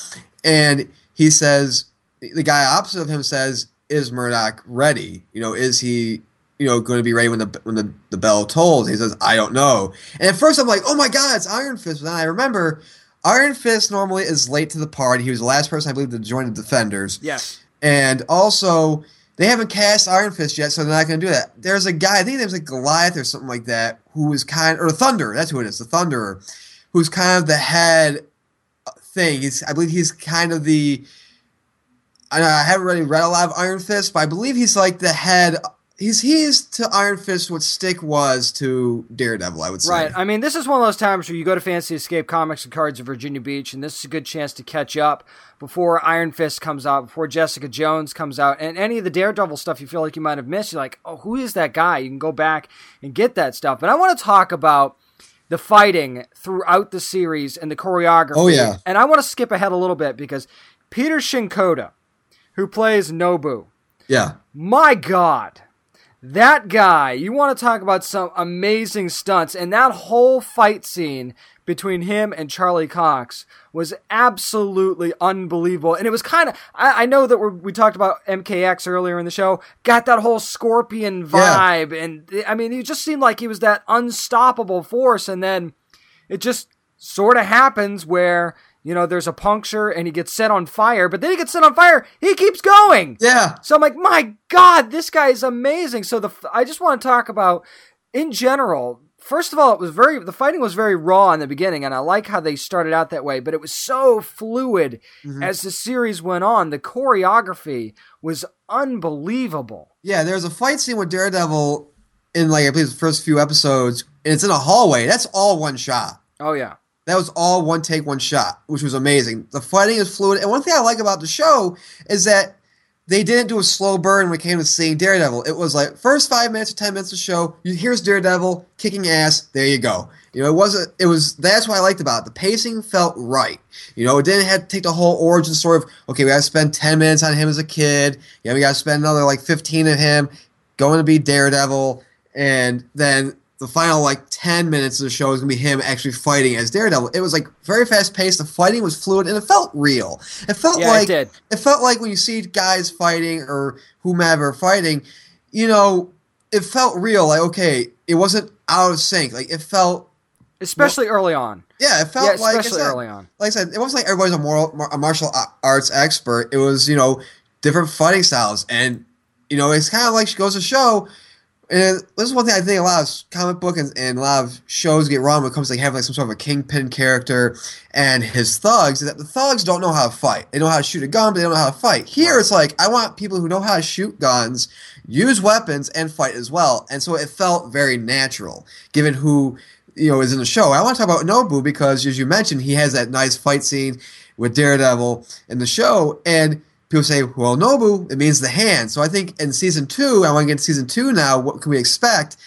and he says, the guy opposite of him says, "Is Murdock ready? You know, is he, you know, going to be ready when the when the, the bell tolls?" He says, "I don't know." And at first, I'm like, "Oh my god, it's Iron Fist!" But then I remember, Iron Fist normally is late to the party. He was the last person, I believe, to join the Defenders. Yes. And also, they haven't cast Iron Fist yet, so they're not going to do that. There's a guy, I think his name's like Goliath or something like that, who is kind or Thunder, that's who it is, the Thunderer, who's kind of the head uh, thing. He's, I believe he's kind of the. I, know, I haven't really read a lot of Iron Fist, but I believe he's like the head. He's he is to Iron Fist what Stick was to Daredevil. I would say. Right. I mean, this is one of those times where you go to Fantasy Escape Comics and Cards in Virginia Beach, and this is a good chance to catch up before Iron Fist comes out, before Jessica Jones comes out, and any of the Daredevil stuff you feel like you might have missed. You're like, oh, who is that guy? You can go back and get that stuff. But I want to talk about the fighting throughout the series and the choreography. Oh, yeah. And I want to skip ahead a little bit because Peter Shinkoda, who plays Nobu, Yeah. my God, that guy, you want to talk about some amazing stunts, and that whole fight scene between him and Charlie Cox was absolutely unbelievable. And it was kind of, I, I know that we're, we talked about MKX earlier in the show, got that whole scorpion Yeah. vibe. And I mean, he just seemed like he was that unstoppable force. And then it just sort of happens where, you know, there's a puncture and he gets set on fire, but then he gets set on fire, he keeps going. Yeah. So I'm like, my God, this guy is amazing. So the I just want to talk about in general. First of all, it was very the fighting was very raw in the beginning, and I like how they started out that way. But it was so fluid mm-hmm. as the series went on. The choreography was unbelievable. Yeah, there's a fight scene with Daredevil in like I believe the first few episodes, and it's in a hallway. That's all one shot. Oh yeah, That was all one take, one shot, which was amazing. The fighting is fluid, and one thing I like about the show is that they didn't do a slow burn when it came to seeing Daredevil. It was like first five minutes or ten minutes of the show. Here's Daredevil kicking ass. There you go. You know, it wasn't. It was. That's what I liked about it. The pacing felt right. You know, it didn't have to take the whole origin story of okay, we got to spend ten minutes on him as a kid. Yeah, we got to spend another like fifteen of him going to be Daredevil, and then the final like 10 minutes of the show is going to be him actually fighting as Daredevil. It was like very fast paced. The fighting was fluid and it felt real. It felt Yeah, it like did. it felt like when you see guys fighting or whomever fighting, you know, it felt real. Like okay, it wasn't out of sync. Like it felt especially early on. yeah, it felt Yeah, like especially said- early on. like I said, it wasn't like everybody's a moral a martial arts expert. It was you know different fighting styles, and you know it's kind of like she goes to show. And this is one thing I think a lot of comic book and, and a lot of shows get wrong when it comes to like having like some sort of a kingpin character and his thugs. Is that the thugs don't know how to fight. They know how to shoot a gun, but they don't know how to fight. Here, it's like I want people who know how to shoot guns, use weapons, and fight as well. And so it felt very natural, given who you know is in the show. I want to talk about Nobu because, as you mentioned, he has that nice fight scene with Daredevil in the show, and people say, "Well, Nobu, it means the hand." So I think in season two, I want to get season two now. What can we expect?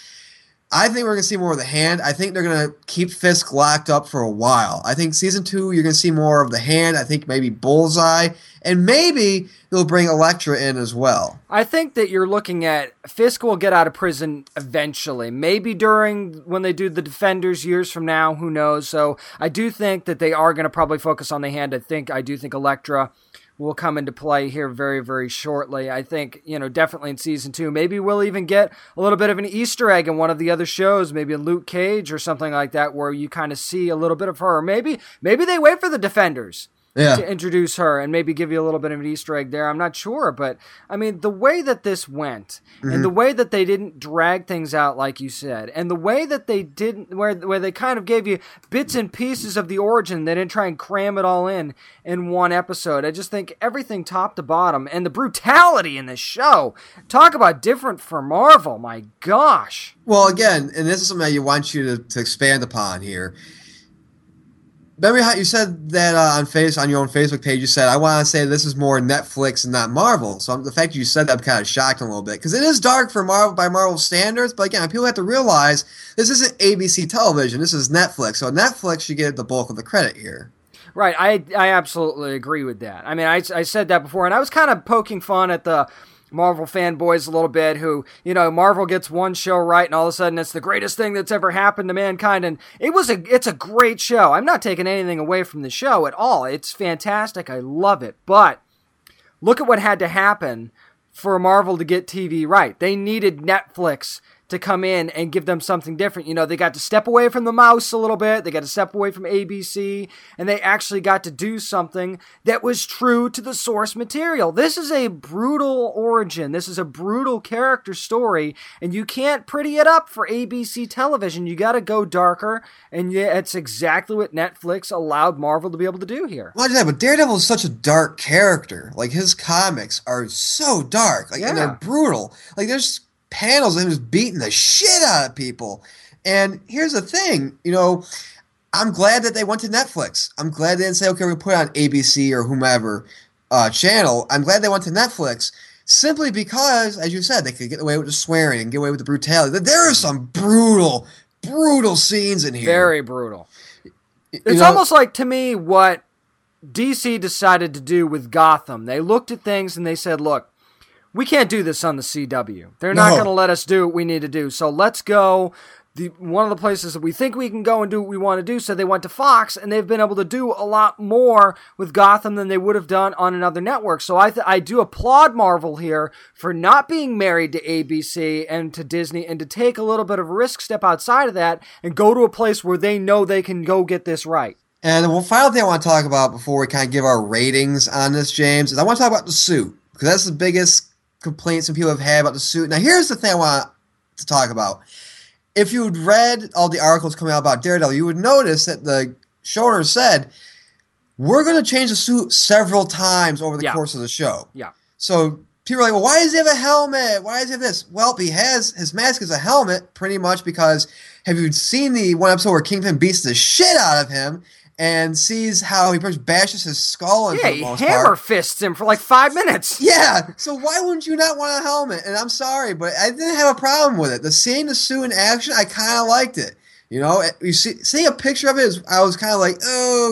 I think we're going to see more of the hand. I think they're going to keep Fisk locked up for a while. I think season two, you're going to see more of the hand. I think maybe Bullseye, and maybe they'll bring Elektra in as well. I think that you're looking at Fisk will get out of prison eventually. Maybe during when they do the Defenders years from now, who knows? So I do think that they are going to probably focus on the hand. I think I do think Elektra will come into play here very very shortly. I think, you know, definitely in season 2. Maybe we'll even get a little bit of an Easter egg in one of the other shows, maybe in Luke Cage or something like that where you kind of see a little bit of her. Or maybe maybe they wait for the Defenders Yeah. to introduce her and maybe give you a little bit of an Easter egg there. I'm not sure, but I mean, the way that this went and the mm-hmm. way that they didn't drag things out, like you said, and the way that they didn't, where where they kind of gave you bits and pieces of the origin, they didn't try and cram it all in in one episode. I just think everything top to bottom and the brutality in this show. Talk about different for Marvel. My gosh. Well, again, and this is something that you want you to, to expand upon here. Remember how you said that uh, on face on your own Facebook page? You said I want to say this is more Netflix and not Marvel. So the fact you said that I'm kind of shocked a little bit because it is dark for Marvel by Marvel standards. But again, people have to realize this isn't ABC television. This is Netflix. So Netflix should get the bulk of the credit here. Right, I I absolutely agree with that. I mean, I, I said that before, and I was kind of poking fun at the Marvel fanboys a little bit, who you know Marvel gets one show right, and all of a sudden it's the greatest thing that's ever happened to mankind, and it was a it's a great show. I'm not taking anything away from the show at all. It's fantastic. I love it, but look at what had to happen for Marvel to get TV right. They needed Netflix to come in and give them something different. You know, they got to step away from the mouse a little bit, they got to step away from ABC, and they actually got to do something that was true to the source material. This is a brutal origin, this is a brutal character story, and you can't pretty it up for ABC television. You got to go darker, and yeah, it's exactly what Netflix allowed Marvel to be able to do here. Just that, but Daredevil is such a dark character. Like his comics are so dark, like and they're brutal. Like there's panels and just beating the shit out of people. And here's the thing, you know, I'm glad that they went to Netflix. I'm glad they didn't say, okay, we're gonna put it on ABC or whomever uh, channel. I'm glad they went to Netflix. Simply because, as you said, they could get away with the swearing and get away with the brutality. There are some brutal, brutal scenes in here. Very brutal. You It's know- almost like to me what DC decided to do with Gotham. They looked at things and they said, "Look, we can't do this on the CW. They're not going to let us do what we need to do. So let's go." The, one of the places that we think we can go and do what we want to do. So they went to Fox, and they've been able to do a lot more with Gotham than they would have done on another network. So I th- I do applaud Marvel here for not being married to ABC and to Disney, and to take a little bit of a risk, step outside of that, and go to a place where they know they can go get this right. And the final thing I want to talk about before we kind of give our ratings on this, James, is I want to talk about the suit because that's the biggest complaint some people have had about the suit. Now, here's the thing I want to talk about. If you'd read all the articles coming out about Daredevil, you would notice that the showrunner said, We're going to change the suit several times over the Yeah. course of the show. Yeah. So people are like, well, why does he have a helmet? Why does he have this? Well, he has his mask is a helmet, pretty much because have you seen the one episode where Kingpin beats the shit out of him and sees how he pretty much bashes his skull in Yeah, he hammer part? fists him for like five minutes. Yeah, so why wouldn't you not want a helmet? And I'm sorry, but I didn't have a problem with it. The seeing the suit in action, I kind of liked it. You know, you see, seeing a picture of it, is, I was kind of like,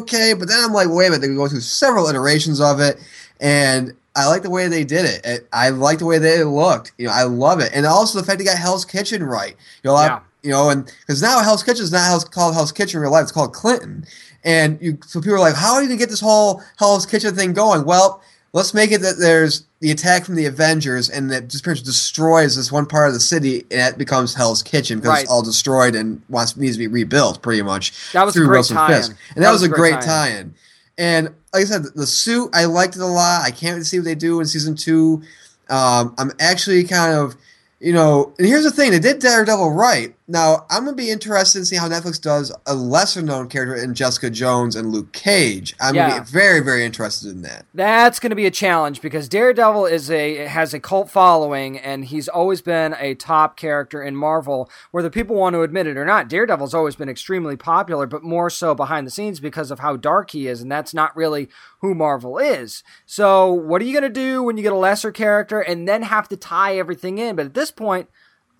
okay, but then I'm like, wait a minute, they go through several iterations of it, and I like the way they did it. it I like the way they looked. You know, I love it, and also the fact they got Hell's Kitchen right. You know, Yeah. you know, and because now Hell's Kitchen is not Hell's, called Hell's Kitchen in real life; it's called Clinton. And you, so people are like, "How are you gonna get this whole Hell's Kitchen thing going?" Well, let's make it that there's the attack from the Avengers, and that just pretty much destroys this one part of the city, and it becomes Hell's Kitchen because Right. it's all destroyed and wants needs to be rebuilt, pretty much. That was a great Wilson tie-in. Fisk. and that, was, a great tie-in. tie-in. And like I said, the suit I liked it a lot. I can't wait to see what they do in season two. Um, I'm actually kind of, you know, and here's the thing: they did Daredevil right. Now I'm gonna be interested in seeing how Netflix does a lesser known character in Jessica Jones and Luke Cage. I'm Yeah. gonna be very, very interested in that. That's going to be a challenge because Daredevil is a has a cult following and he's always been a top character in Marvel whether people want to admit it or not. Daredevil's always been extremely popular but more so behind the scenes because of how dark he is and that's not really who Marvel is. So, what are you going to do when you get a lesser character and then have to tie everything in? But at this point,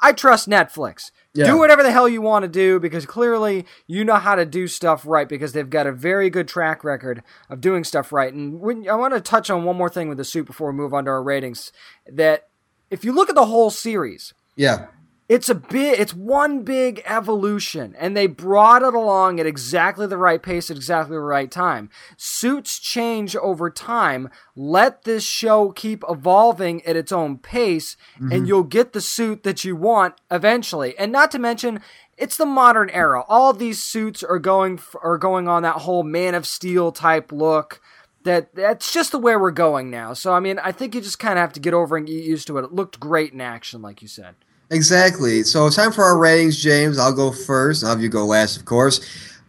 I trust Netflix. Yeah. Do whatever the hell you want to do because clearly you know how to do stuff right because they've got a very good track record of doing stuff right. And when, I want to touch on one more thing with the suit before we move on to our ratings. That if you look at the whole series, Yeah, it's a big, it's one big evolution, and they brought it along at exactly the right pace at exactly the right time. Suits change over time. Let this show keep evolving at its own pace, and mm-hmm. you'll get the suit that you want eventually. And not to mention, it's the modern era. All these suits are going f- are going on that whole Man of Steel type look that that's just the way we're going now. So I mean, I think you just kind of have to get over and get used to it. It looked great in action, like you said. Exactly. So it's time for our ratings, James. I'll go first. I'll have you go last, of course.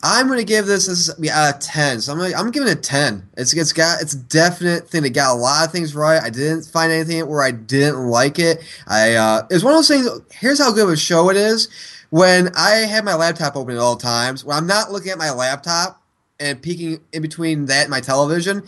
I'm gonna give this this is out ten. So I'm gonna, I'm giving it a ten. It's it's got it's a definite thing. It got a lot of things right. I didn't find anything where I didn't like it. I uh, it's one of those things. Here's how good of a show it is. When I have my laptop open at all times, when I'm not looking at my laptop and peeking in between that and my television,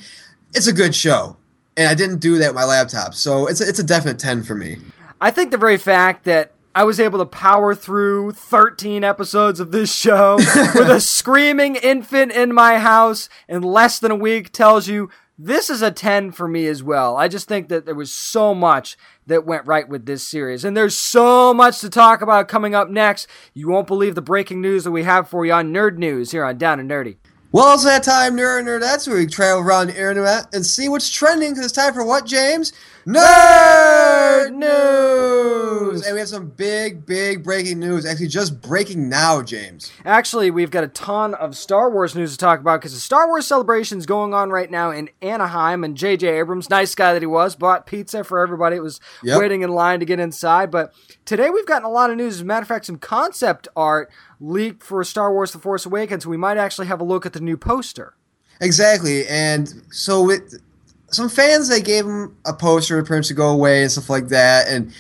it's a good show. And I didn't do that with my laptop, so it's a, it's a definite ten for me. I think the very fact that I was able to power through 13 episodes of this show with a screaming infant in my house in less than a week tells you this is a 10 for me as well. I just think that there was so much that went right with this series. And there's so much to talk about coming up next. You won't believe the breaking news that we have for you on Nerd News here on Down and Nerdy. Well, it's that time, nerd nerd. That's where we travel around the internet and see what's trending. Because it's time for what, James? Nerd news. And we have some big, big breaking news. Actually, just breaking now, James. Actually, we've got a ton of Star Wars news to talk about because the Star Wars celebration is going on right now in Anaheim, and J.J. Abrams, nice guy that he was, bought pizza for everybody. It was Yep. waiting in line to get inside. But today we've gotten a lot of news. As a matter of fact, some concept art leaked for Star Wars: The Force Awakens. We might actually have a look at the new poster. Exactly. And so it, some fans they gave him a poster him to go away and stuff like that, and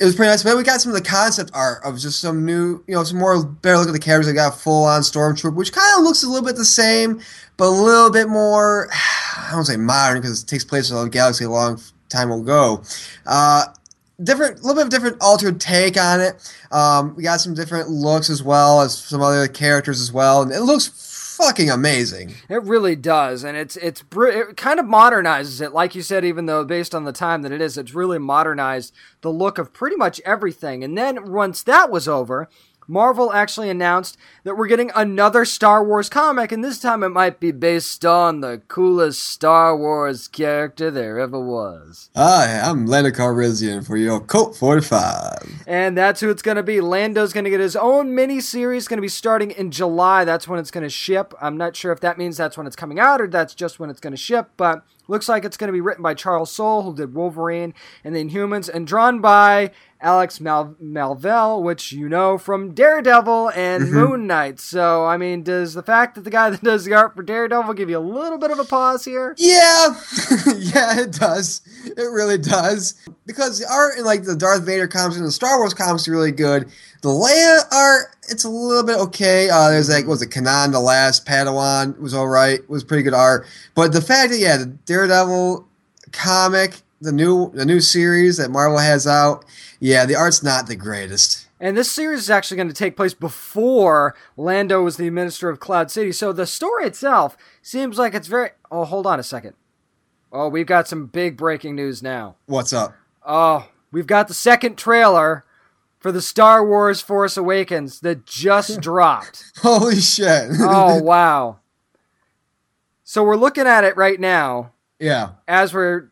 it was pretty nice. But we got some of the concept art of just some new, you know, some more better look at the characters. They got full on stormtrooper, which kind of looks a little bit the same, but a little bit more. I don't say modern because it takes place in a galaxy a long time ago. Uh, different, a little bit of different altered take on it. Um, we got some different looks as well as some other characters as well, and it looks fucking amazing. It really does, and it's it's it kind of modernizes it, like you said. Even though based on the time that it is, it's really modernized the look of pretty much everything. And then once that was over, Marvel actually announced that we're getting another Star Wars comic, and this time it might be based on the coolest Star Wars character there ever was. Hi, I'm Lando Calrissian for your Colt 45. And that's who it's going to be. Lando's going to get his own mini series. Going to be starting in July. That's when it's going to ship. I'm not sure if that means that's when it's coming out or that's just when it's going to ship, but looks like it's going to be written by Charles Soule, who did Wolverine and the Inhumans, and drawn by Alex Mal- Maleev, which you know from Daredevil and mm-hmm. Moon Knight. So, I mean, does the fact that the guy that does the art for Daredevil give you a little bit of a pause here? Yeah, yeah, it does. It really does. because the art in like the Darth Vader comics and the Star Wars comics are really good. The Leia art, it's a little bit okay. Uh, there's like, was it Kanan, the last Padawan was all right, was pretty good art. But the fact that yeah, the Daredevil comic, the new the new series that Marvel has out, yeah, the art's not the greatest. And this series is actually going to take place before Lando was the minister of Cloud City. So the story itself seems like it's very. Oh, hold on a second. Oh, we've got some big breaking news now. What's up? Oh, we've got the second trailer for the Star Wars Force Awakens that just dropped. Holy shit! oh wow! So we're looking at it right now yeah, as we're.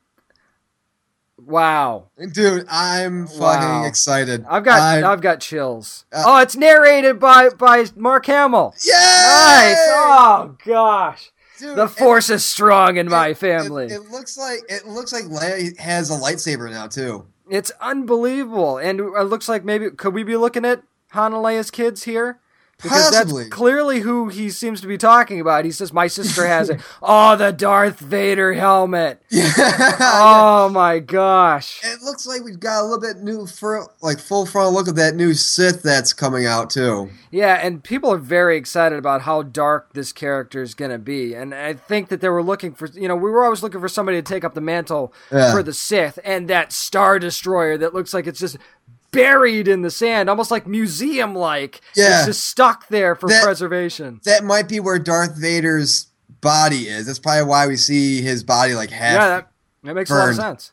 Wow! dude, I'm fucking Wow. excited. I've got I'm- I've got chills. Uh, oh, it's narrated by by Mark Hamill. Yeah. Nice! Oh gosh, Dude, the force is strong in my family. It, it looks like it looks like Leia has a lightsaber now too. It's unbelievable, and it looks like maybe could we be looking at Han and Leia's kids here? Because Possibly. that's clearly who he seems to be talking about. He says, "My sister has it." oh, the Darth Vader helmet. Yeah. Oh my gosh. It looks like we've got a little bit new for like full frontal look at that new Sith that's coming out too. Yeah, and people are very excited about how dark this character is going to be. And I think that they were looking for, you know, we were always looking for somebody to take up the mantle Yeah. for the Sith. And that Star Destroyer that looks like it's just buried in the sand, almost like museum like. Yeah. It's just stuck there for That- preservation. That might be where Darth Vader's body is. That's probably why we see his body like half. Yeah, that, that makes a lot of sense.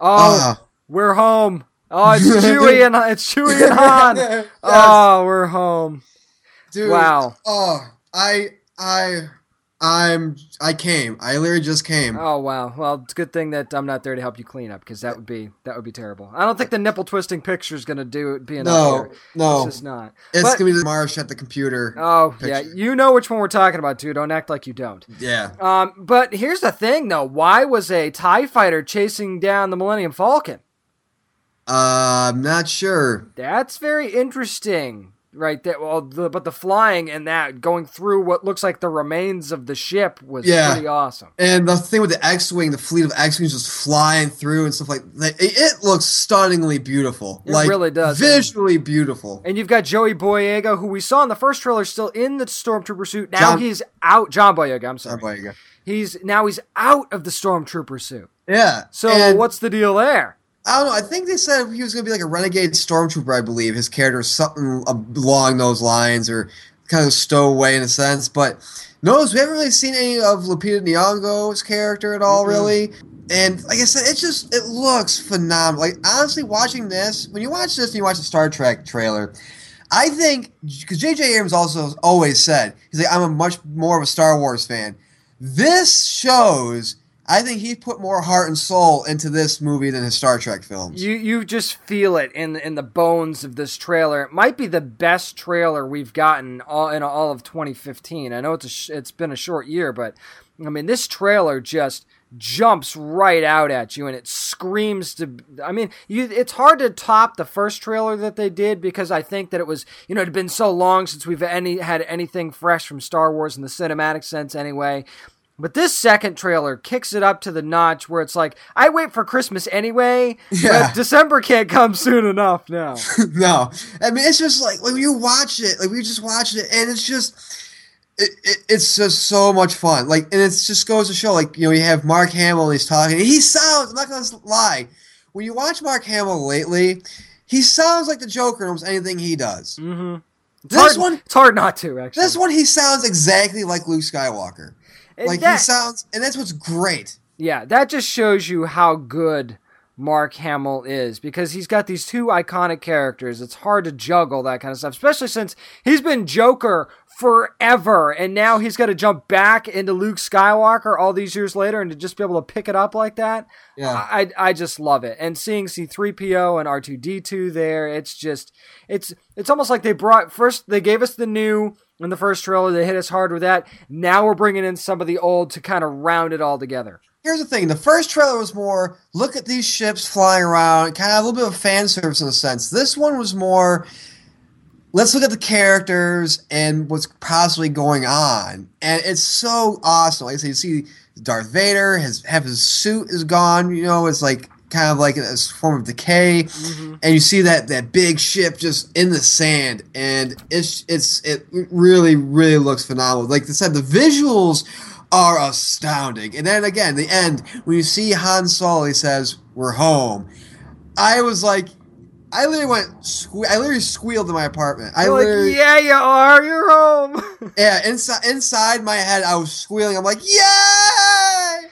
Oh, Ah. we're home. Oh, it's Chewie and it's Chewie and Han. Yes. Oh, we're home. Dude, Wow. Oh, I, I, I'm, I came. I literally just came. Oh wow. Well, it's a good thing that I'm not there to help you clean up because that would be that would be terrible. I don't think the nipple twisting picture is gonna do it. enough no, no, It's just not. it's But- gonna be the Marsh at the computer. Oh yeah, you know which one we're talking about, too. Don't act like you don't. yeah, Um, but here's the thing, though. Why was a Tie Fighter chasing down the Millennium Falcon? uh, I'm not sure. That's very interesting, right there. Well, the, but the flying and that going through what looks like the remains of the ship was Yeah. pretty awesome. And the thing with the X-wing, the fleet of X-wings just flying through and stuff like that, it, it looks stunningly beautiful. It like really does. visually beautiful. And you've got Joey Boyega, who we saw in the first trailer, still in the stormtrooper suit. Now John- he's out. John Boyega, I'm sorry. Oh, boy, you go. He's now he's out of the stormtrooper suit. Yeah. So and what's the deal there? I don't know. I think they said he was going to be like a renegade stormtrooper. I believe his character is something along those lines, or kind of stowaway in a sense. But notice we haven't really seen any of Lupita Nyong'o's character at all, really. And like I said, it just it looks phenomenal. Like honestly, watching this, when you watch this and you watch the Star Trek trailer, I think because J.J. Abrams also always said he's like I'm a much more of a Star Wars fan. This shows. I think he put more heart and soul into this movie than his Star Trek films. You you just feel it in in the bones of this trailer. It might be the best trailer we've gotten all in all of 2015. I know it's a it's been a short year, but I mean this trailer just jumps right out at you and it screams to I mean you it's hard to top the first trailer that they did because I think that it was you know it had been so long since we've any had anything fresh from Star Wars in the cinematic sense anyway. But this second trailer kicks it up to the notch where it's like, I wait for Christmas anyway, Yeah. but December can't come soon enough now. no, I mean it's just like when you watch it, like we just watched it, and it's just. It, it, it's just so much fun. Like, and it just goes to show, like, you know, you have Mark Hamill he's talking. He sounds, I'm not going to lie. When you watch Mark Hamill lately, he sounds like the Joker in almost anything he does. Mm-hmm. It's This hard, one, it's hard not to, actually. this one, he sounds exactly like Luke Skywalker. Like, he sounds, and that's what's great. Yeah, that just shows you how good Mark Hamill is because he's got these two iconic characters. It's hard to juggle that kind of stuff, especially since he's been Joker forever and now he's got to jump back into Luke Skywalker all these years later and to just be able to pick it up like that. Yeah. I I just love it. And seeing C3PO and R2D2 there, it's just it's it's almost like they brought first they gave us the new in the first trailer, they hit us hard with that. Now we're bringing in some of the old to kind of round it all together. Here's the thing: the first trailer was more look at these ships flying around, kind of a little bit of fan service in a sense. This one was more let's look at the characters and what's possibly going on, and it's so awesome. Like I said, you see Darth Vader, his have his suit is gone. You know, it's like kind of like a form of decay, Mm-hmm. and you see that that big ship just in the sand, and it's it's it really really looks phenomenal. Like I said, the visuals are astounding, and then again, the end when you see Han Solo, he says, "We're home." I was like. I literally went. Sque- I literally squealed in my apartment. I You're literally, like, yeah, you are. You're home. yeah, inside inside my head, I was squealing. I'm like, yay!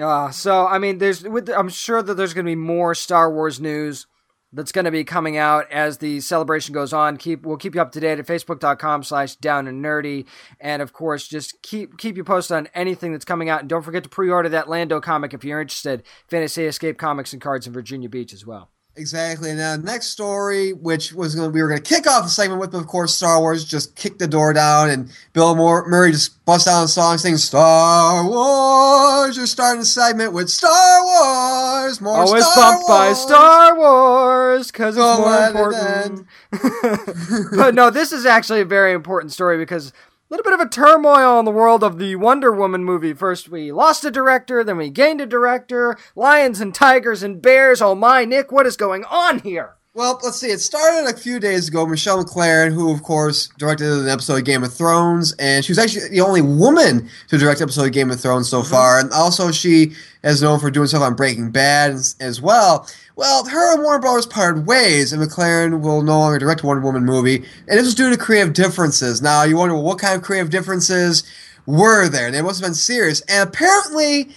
Uh, so I mean, there's with I'm sure that there's going to be more Star Wars news that's going to be coming out as the celebration goes on. Keep we'll keep you up to date at facebook.com/slash down and nerdy, and of course, just keep keep you posted on anything that's coming out. And don't forget to pre-order that Lando comic if you're interested. Fantasy Escape Comics and Cards in Virginia Beach as well. Exactly. And now next story, which was going to we were going to kick off the segment with, of course, Star Wars. Just kicked the door down, and Bill Moore, Murray just busts out a song saying "Star Wars." You're starting the segment with Star Wars. More Always Star bumped by Star Wars because it's Don't more important. but no, this is actually a very important story because little bit of a turmoil in the world of the Wonder Woman movie. First, we lost a director, then we gained a director. Lions and tigers and bears. Oh my, Nick, what is going on here? Well, let's see. It started a few days ago. Michelle MacLaren, who of course directed an episode of Game of Thrones, and she was actually the only woman to direct an episode of Game of Thrones so mm-hmm. far. And also, she is known for doing stuff on Breaking Bad as, as well. Well, her and Warner Brothers parted ways, and MacLaren will no longer direct a Wonder Woman movie, and this was due to creative differences. Now, you wonder well, what kind of creative differences were there? They must have been serious, and apparently.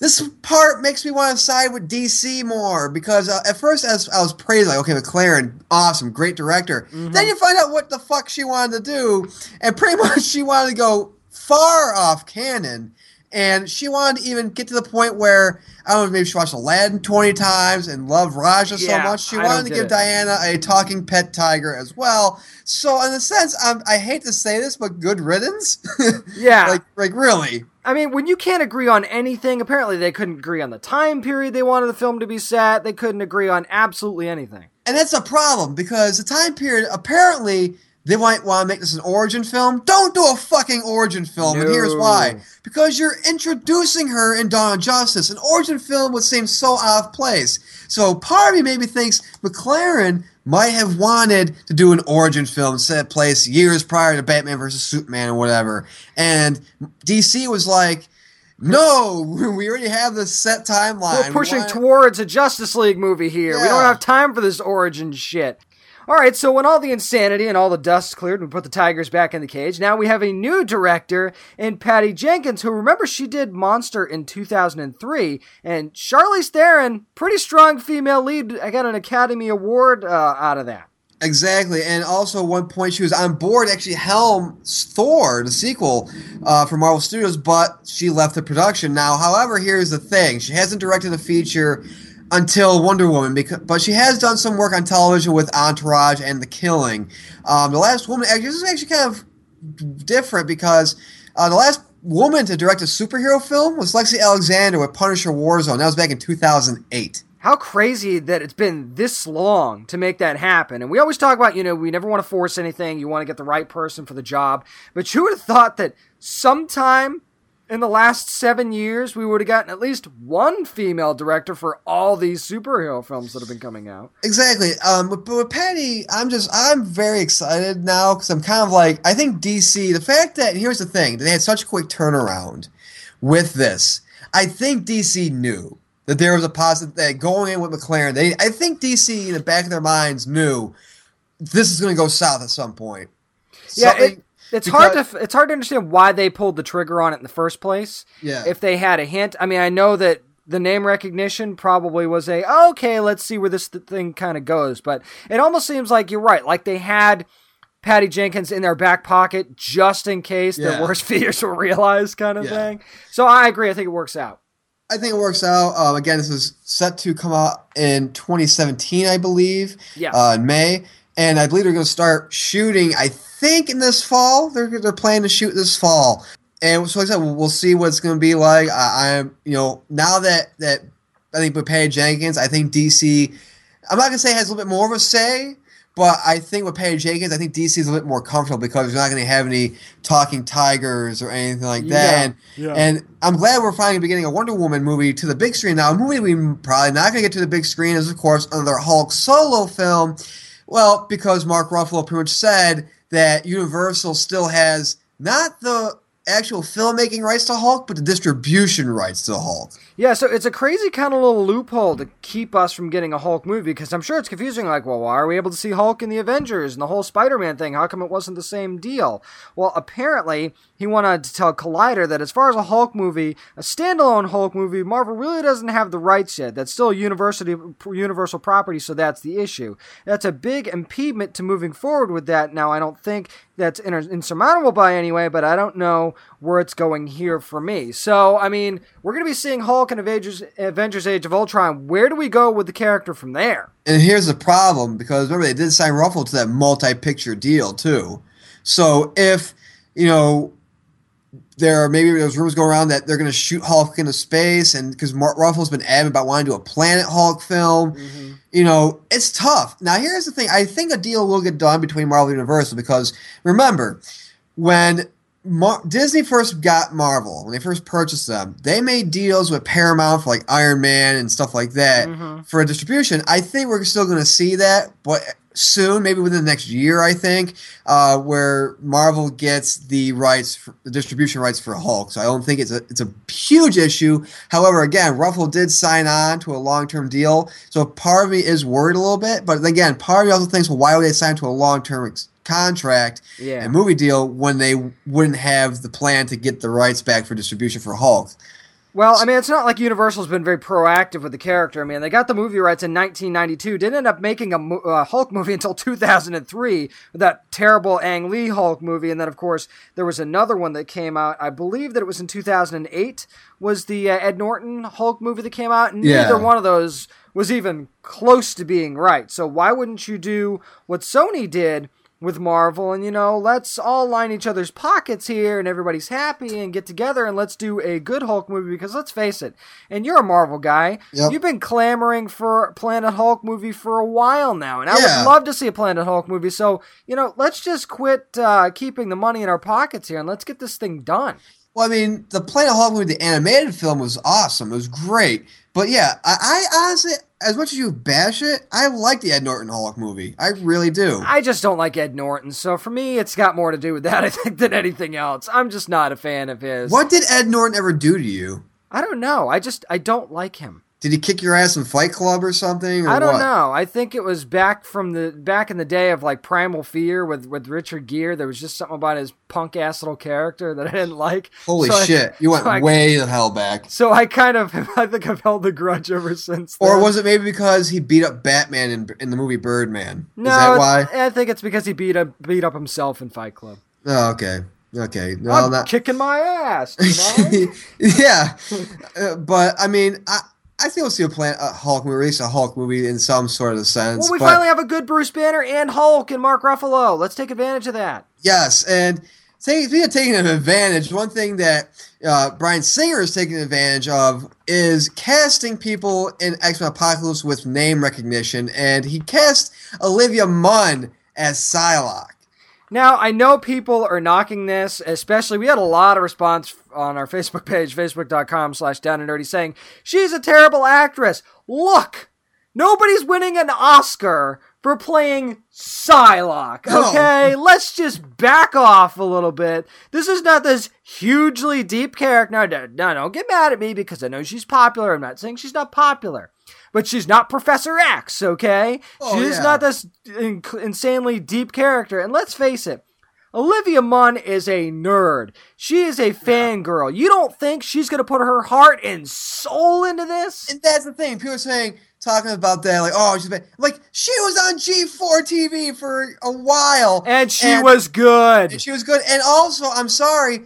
This part makes me want to side with DC more because uh, at first I was, I was praising like, okay, MacLaren, awesome, great director. Then you find out what the fuck she wanted to do, and pretty much she wanted to go far off canon, and she wanted to even get to the point where I don't know, maybe she watched Aladdin twenty times and loved Rajah so much she I wanted to give it. Diana a talking pet tiger as well. So in a sense, I'm, I hate to say this, but good riddance. Yeah. like like really. I mean, when you can't agree on anything, apparently they couldn't agree on the time period they wanted the film to be set. They couldn't agree on absolutely anything. And that's a problem because the time period apparently they might want to make this an origin film. Don't do a fucking origin film, and here's why. Because you're introducing her in Dawn of Justice. An origin film would seem so out of place. So part of me maybe thinks MacLaren might have wanted to do an origin film set place years prior to Batman versus Superman or whatever. And DC was like, no, we already have the set timeline. We're pushing towards a Justice League movie here. We don't have time for this origin shit. All right, so when all the insanity and all the dust cleared, we put the tigers back in the cage. Now we have a new director in Patty Jenkins, who remember she did Monster in 2003, and Charlize Theron, pretty strong female lead. I got an Academy Award uh, out of that. Exactly, and also one point she was on board actually helm Thor, the sequel uh, for Marvel Studios, but she left the production. Now, however, here's the thing: she hasn't directed a feature until Wonder Woman, because, but she has done some work on television with Entourage and The Killing. Um, the last woman, actually, this is actually kind of different because uh, the last woman to direct a superhero film was Lexi Alexander with Punisher Warzone. That was back in 2008. How crazy that it's been this long to make that happen. And we always talk about, you know, we never want to force anything. You want to get the right person for the job. But you would have thought that sometime in the last seven years, we would have gotten at least one female director for all these superhero films that have been coming out. Exactly. Um, but, but with Patty, I'm just I'm very excited now because I'm kind of like I think DC. The fact that here's the thing, they had such a quick turnaround with this. I think DC knew that there was a positive that going in with MacLaren. They I think DC in the back of their minds knew this is going to go south at some point. Yeah, it, It's hard to it's hard to understand why they pulled the trigger on it in the first place. Yeah. If they had a hint, I mean, I know that the name recognition probably was a okay, let's see where this th- thing kind of goes, but it almost seems like you're right, like they had Patty Jenkins in their back pocket just in case their worst fears were realized, kind of Yeah. thing. So I agree. I think it works out. I think it works out. Um, again, this is set to come out in 2017, I believe. Yeah. Uh, in May, and I believe they're going to start shooting. I think in this fall. They're they're planning to shoot this fall, and so like I said, we'll, see what it's going to be like. I, I'm you know now that that I think with Patty Jenkins, I think DC. I'm not going to say has a little bit more of a say, But I think with Patty Jenkins, I think DC is a bit more comfortable because they're not going to have any talking tigers or anything like that. Yeah, And, yeah. and I'm glad we're finally beginning a Wonder Woman movie to the big screen. Now, a movie we're probably not going to get to the big screen is, of course, another Hulk solo film. Well, because Mark Ruffalo pretty much said that Universal still has not the actual filmmaking rights to Hulk, but the distribution rights to Hulk. Yeah, so it's a crazy kind of little loophole to keep us from getting a Hulk movie because I'm sure it's confusing. Like, well, why are we able to see Hulk in the Avengers and the whole Spider Man thing? How come it wasn't the same deal? Well, apparently, he wanted to tell Collider that as far as a Hulk movie, a standalone Hulk movie, Marvel really doesn't have the rights yet. That's still a university, universal property, so that's the issue. That's a big impediment to moving forward with that. Now, I don't think that's insurmountable by any way, but I don't know where it's going here for me. So, I mean, we're going to be seeing Hulk in Avengers, Avengers Age of Ultron. Where do we go with the character from there? And here's the problem because remember they did sign Ruffalo to that multi-picture deal too. So if you know there are maybe there's rumors going around that they're going to shoot Hulk into space, and because Mark Ruffalo's been adamant about wanting to do a Planet Hulk film, mm-hmm. you know it's tough. Now here's the thing: I think a deal will get done between Marvel and Universal because remember when Mar- Disney first got Marvel, when they first purchased them, they made deals with Paramount for like Iron Man and stuff like that mm-hmm. for a distribution. I think we're still going to see that, but soon, maybe within the next year, I think, uh, where Marvel gets the rights, for, the distribution rights for Hulk. So I don't think it's a it's a huge issue. However, again, Ruffalo did sign on to a long term deal, so part of me is worried a little bit. But again, part of me also thinks, well, why would they sign to a long term ex- contract Yeah. and movie deal when they wouldn't have the plan to get the rights back for distribution for Hulk? Well, I mean, it's not like Universal's been very proactive with the character. I mean, they got the movie rights in 1992, didn't end up making a uh, Hulk movie until 2003 with that terrible Ang Lee Hulk movie, and then of course there was another one that came out. I believe that it was in 2008 was the uh, Ed Norton Hulk movie that came out. Yeah. Neither one of those was even close to being right. So why wouldn't you do what Sony did? With Marvel, and you know, let's all line each other's pockets here, and everybody's happy, and get together, and let's do a good Hulk movie. Because let's face it, and you're a Marvel guy, Yep. you've been clamoring for a Planet Hulk movie for a while now, and I Yeah. would love to see a Planet Hulk movie. So you know, let's just quit uh, keeping the money in our pockets here, and let's get this thing done. Well, I mean, the Planet Hulk movie, the animated film, was awesome. It was great. But yeah, I, I honestly, as much as you bash it, I like the Ed Norton Hulk movie. I really do. I just don't like Ed Norton, so for me, it's got more to do with that, I think, than anything else. I'm just not a fan of his. What did Ed Norton ever do to you? I don't know. I just I don't like him. Did he kick your ass in Fight Club or something? Or I don't what? know. I think it was back from the back in the day of like Primal Fear with with Richard Gere. There was just something about his punk ass little character that I didn't like. Holy So I- shit! you went so I- way the hell back. So I kind of I think I've held the grudge ever since. Or was it maybe because he beat up Batman in, in the movie Birdman? No, Is that why? I think it's because he beat up beat up himself in Fight Club. Oh, okay. Okay. No, I'm not. kicking my ass. You know? yeah, Uh, but I mean, I I think we'll see a plan a Hulk movie, release a Hulk movie in some sort of sense. well, we but finally have a good Bruce Banner and Hulk and Mark Ruffalo. Let's take advantage of that. yes, and take, speaking of taking advantage, one thing that uh, Bryan Singer is taking advantage of is casting people in X Men Apocalypse with name recognition, and he cast Olivia Munn as Psylocke. Now, I know people are knocking this, especially we had a lot of response on our Facebook page, facebook.com slash down and nerdy, saying, she's a terrible actress. Look, nobody's winning an Oscar for playing Psylocke, okay? Let's just back off a little bit. This is not this hugely deep character. No, no, no, don't get mad at me because I know she's popular. I'm not saying she's not popular. But she's not Professor X, okay? Oh, she's yeah. not this in- insanely deep character. And let's face it, Olivia Munn is a nerd. She is a fangirl. You don't think she's going to put her heart and soul into this? And that's the thing. People are saying, talking about that, like, oh, she's been, like, she was on G4 TV for a while. And she was good. and she was good. And also, I'm sorry,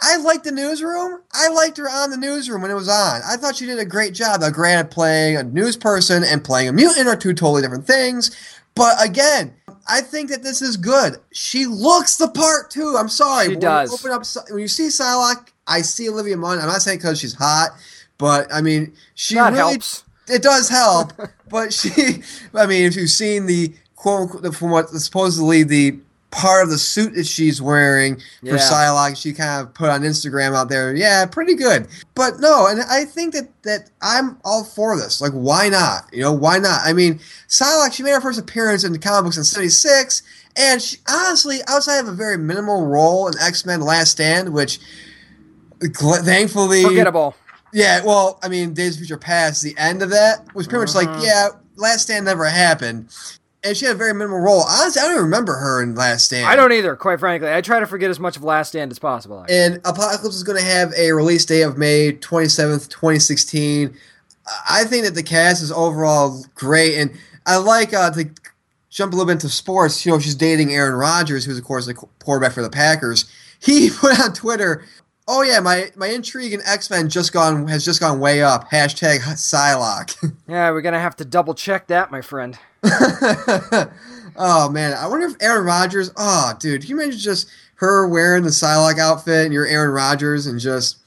I liked the newsroom. I liked her on the newsroom when it was on. I thought she did a great job. Now, granted, playing a news person and playing a mutant are two totally different things. But again, I think that this is good. She looks the part too. I'm sorry. She when does. You open up when you see Psylocke. I see Olivia Munn. I'm not saying because she's hot, but I mean she That really helps. it does help, but she. I mean, if you've seen the quote unquote, from what supposedly the part of the suit that she's wearing for Yeah. Psylocke, she kind of put on Instagram out there. Yeah, pretty good. But no, and I think that that I'm all for this. Like, why not? You know, why not? I mean, Psylocke, she made her first appearance in the comic books in '76, and she, honestly, outside of a very minimal role in X Men: Last Stand, which thankfully Forgettable. yeah, well, I mean, Days of Future Past, the end of that was pretty much like, Mhm. yeah, Last Stand never happened. And she had a very minimal role. Honestly, I don't even remember her in Last Stand. I don't either, quite frankly. I try to forget as much of Last Stand as possible. actually. And Apocalypse is going to have a release date of May 27th, 2016. I think that the cast is overall great. And I like uh, to jump a little bit into sports. You know, she's dating Aaron Rodgers, who's, of course, the quarterback for the Packers. He put on Twitter, Oh yeah, my, my intrigue in X Men just gone has just gone way up. Hashtag Psylocke. Yeah, we're gonna have to double check that, my friend. oh man, I wonder if Aaron Rodgers. Oh, dude, can you imagine just her wearing the Psylocke outfit and you're Aaron Rodgers and just.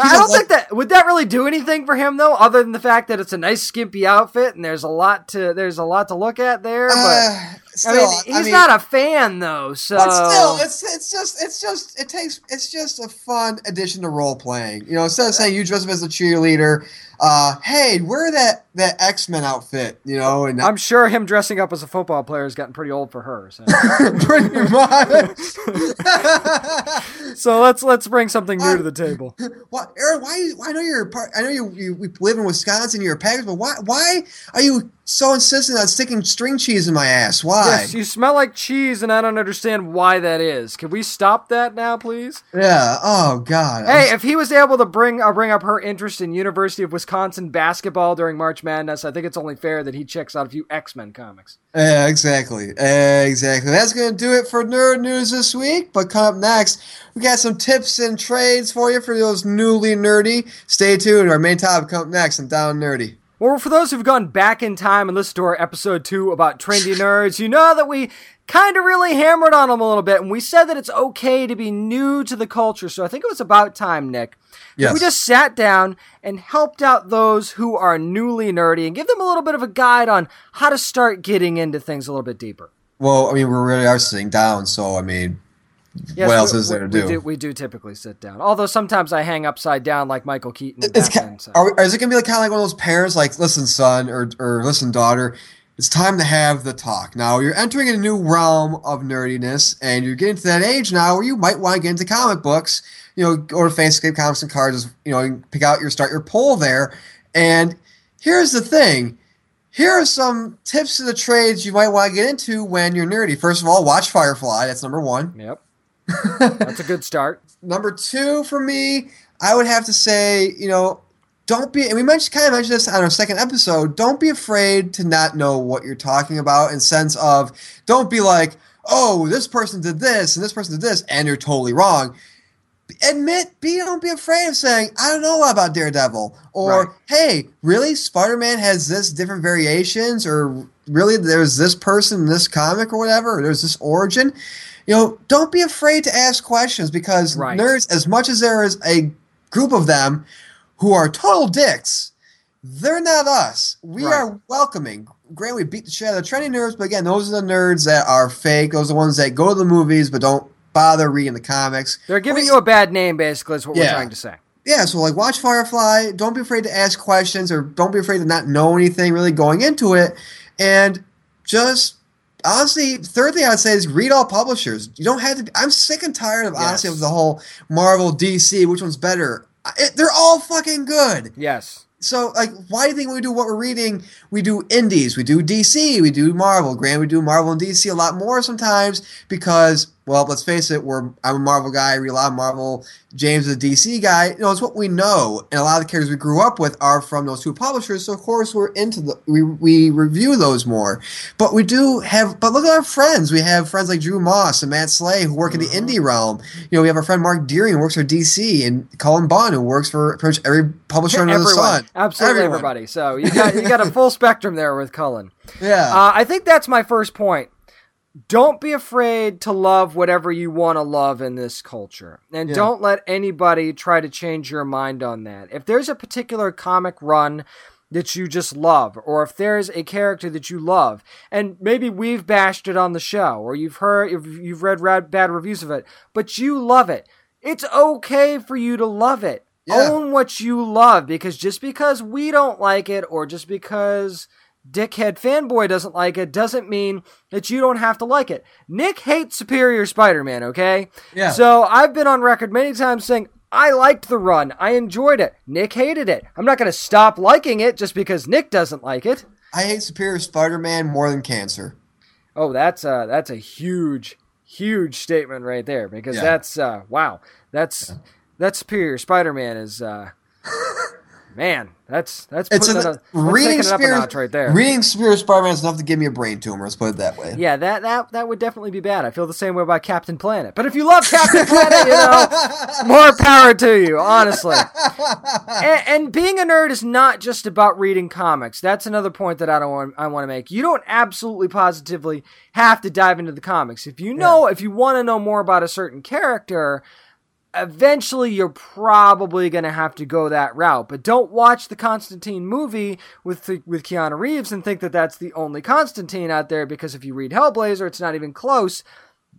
I don't think that would that really do anything for him though, other than the fact that it's a nice skimpy outfit and there's a lot to there's a lot to look at there. But Uh, still, I mean, he's not a fan though, so still, it's it's just it's just it takes it's just a fun addition to role playing. You know, instead of saying you dress up as a cheerleader, uh, hey, wear that that X Men outfit. You know, and I'm sure him dressing up as a football player has gotten pretty old for her. So, pretty much. so let's let's bring something new to the table. What, Aaron? Why? Why I know you're part. I know you, you live in Wisconsin. You're a Packers, but why? Why are you so insistent on sticking string cheese in my ass? Why? Yes, you smell like cheese, and I don't understand why that is. Can we stop that now, please? Yeah. Oh God. Hey, if he was able to bring uh, bring up her interest in University of Wisconsin basketball during March Madness, I think it's only fair that he checks out a few X Men comics. Yeah, exactly. Exactly. That's going to do it for Nerd News this week. But come up next, we got some tips and trades for you for those newly nerdy. Stay tuned. Our main topic come up next and Down Nerdy. Well, for those who've gone back in time and listened to our episode two about trendy nerds, you know that we kind of really hammered on them a little bit, and we said that it's okay to be new to the culture. So I think it was about time, Nick. Yes. We just sat down and helped out those who are newly nerdy and give them a little bit of a guide on how to start getting into things a little bit deeper. Well, I mean, we really are sitting down, so I mean, Yes, what else we- is there to do? We do, we do typically sit down, although sometimes I hang upside down like Michael Keaton. It's Batman, so. are, is it gonna be like kind of like one of those parents, like, listen, son, or or listen, daughter, it's time to have the talk. Now you're entering a new realm of nerdiness, and you're getting to that age now where you might want to get into comic books. You know, go to Fanscape Comics and Cards. You know, you pick out your start your poll there. And here's the thing: here are some tips to the trades you might want to get into when you're nerdy. First of all, watch Firefly. That's number one. Yep, that's a good start. Number two for me, I would have to say, you know, don't be, and we mentioned kind of mentioned this on our second episode. Don't be afraid to not know what you're talking about. In sense of, don't be like, oh, this person did this and this person did this, and you're totally wrong. Admit, be don't be afraid of saying, I don't know a lot about Daredevil, or Right. hey, really, Spider-Man has this different variations, or really, there's this person in this comic or whatever, or there's this origin you know, don't be afraid to ask questions because Right. nerds, as much as there is a group of them who are total dicks, they're not us. We Right. are welcoming. Grant, we beat the shit out of the trendy nerds, but again, those are the nerds that are fake. Those are the ones that go to the movies but don't bother reading the comics. They're giving We- you a bad name, basically, is what we're trying to say. yeah, so like watch Firefly. Don't be afraid to ask questions or don't be afraid to not know anything really going into it. And just honestly, third thing I would say is read all publishers. You don't have to. I'm sick and tired of honestly Yes. of the whole Marvel, DC. Which one's better? It, they're all fucking good. Yes. So, like, why do you think when we do what we're reading, we do indies, we do DC, we do Marvel. Grant, we do Marvel and DC a lot more sometimes because, well, let's face it, we're I'm a Marvel guy, I read a lot of Marvel. James is a DC guy. You know, it's what we know, and a lot of the characters we grew up with are from those two publishers. So, of course, we're into the we we review those more. But we do have. But look at our friends. We have friends like Drew Moss and Matt Slay who work in the indie realm. You know, we have our friend Mark Deering who works for DC, and Cullen Bunn who works for pretty much every publisher under the Everyone. sun. Absolutely Everyone. everybody. So you got you got a full spectrum there with Cullen. Yeah. Uh, I think that's my first point. Don't be afraid to love whatever you want to love in this culture. And Yeah. don't let anybody try to change your mind on that. If there's a particular comic run that you just love, or if there's a character that you love, and maybe we've bashed it on the show, or you've heard, you've read rad, bad reviews of it, but you love it. It's okay for you to love it. Yeah. Own what you love, because just because we don't like it, or just because dickhead fanboy doesn't like it, doesn't mean that you don't have to like it. Nick hates Superior Spider-Man. Okay. Yeah. So I've been on record many times saying I liked the run. I enjoyed it. Nick hated it. I'm not going to stop liking it just because Nick doesn't like it. I hate Superior Spider-Man more than cancer. Oh, that's a that's a huge huge statement right there because Yeah. that's uh wow. That's that's Superior Spider-Man is uh man, that's that's It's putting a, it, a, that's reading taking it up a Superior, notch right there. reading Superior Spider-Man is enough to give me a brain tumor. Let's put it that way. Yeah, that, that that would definitely be bad. I feel the same way about Captain Planet. But if you love Captain Planet, you know, more power to you, honestly. And, and being a nerd is not just about reading comics. That's another point that I don't want I want to make. You don't absolutely positively have to dive into the comics. If you know, if you want to know more about a certain character, eventually you're probably going to have to go that route. But don't watch the Constantine movie with with Keanu Reeves and think that that's the only Constantine out there because if you read Hellblazer, it's not even close.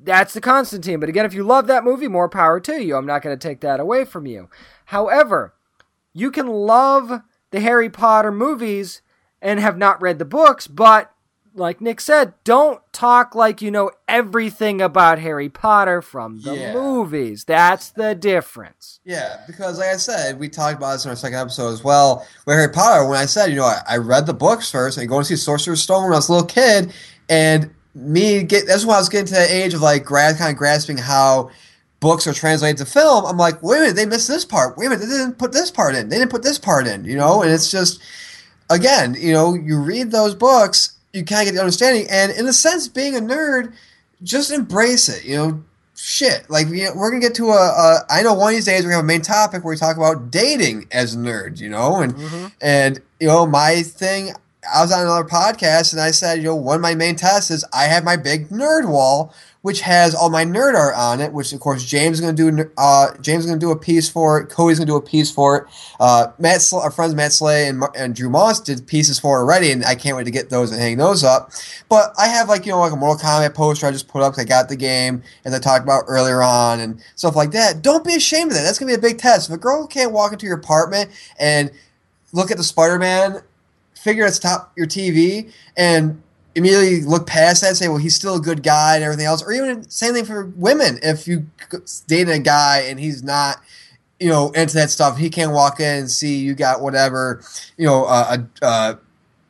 That's the Constantine. But again, if you love that movie, more power to you. I'm not going to take that away from you. However, you can love the Harry Potter movies and have not read the books, but like Nick said, don't talk like you know everything about Harry Potter from the Yeah. movies. That's the difference. Yeah, because like I said, we talked about this in our second episode as well. With Harry Potter, when I said, you know, I, I read the books first and go and see Sorcerer's Stone when I was a little kid, and me get that's when I was getting to the age of like grad kind of grasping how books are translated to film. I'm like, wait a minute, they missed this part. Wait a minute, they didn't put this part in. They didn't put this part in. You know, and it's just again, you know, you read those books, you kind of get the understanding, and in a sense, being a nerd, just embrace it. You know, shit. Like you know, we're gonna get to a, a. I know one of these days we're gonna have a main topic where we talk about dating as nerds. You know, and mm-hmm. and you know my thing. I was on another podcast and I said, you know, one of my main tests is I have my big nerd wall, which has all my nerd art on it. Which of course James is gonna do. Uh, James is gonna do a piece for it. Cody's gonna do a piece for it. Uh, Matt, Sl- our friends Matt Slay and, and Drew Moss did pieces for it already, and I can't wait to get those and hang those up. But I have like you know like a Mortal Kombat poster I just put up I got the game as I talked about earlier on and stuff like that. Don't be ashamed of that. That's gonna be a big test. If a girl can't walk into your apartment and look at the Spider-Man figure that's top your TV and immediately look past that and say, well, he's still a good guy and everything else. Or even same thing for women. If you date a guy and he's not, you know, into that stuff, he can't walk in and see you got whatever, you know, uh, a, a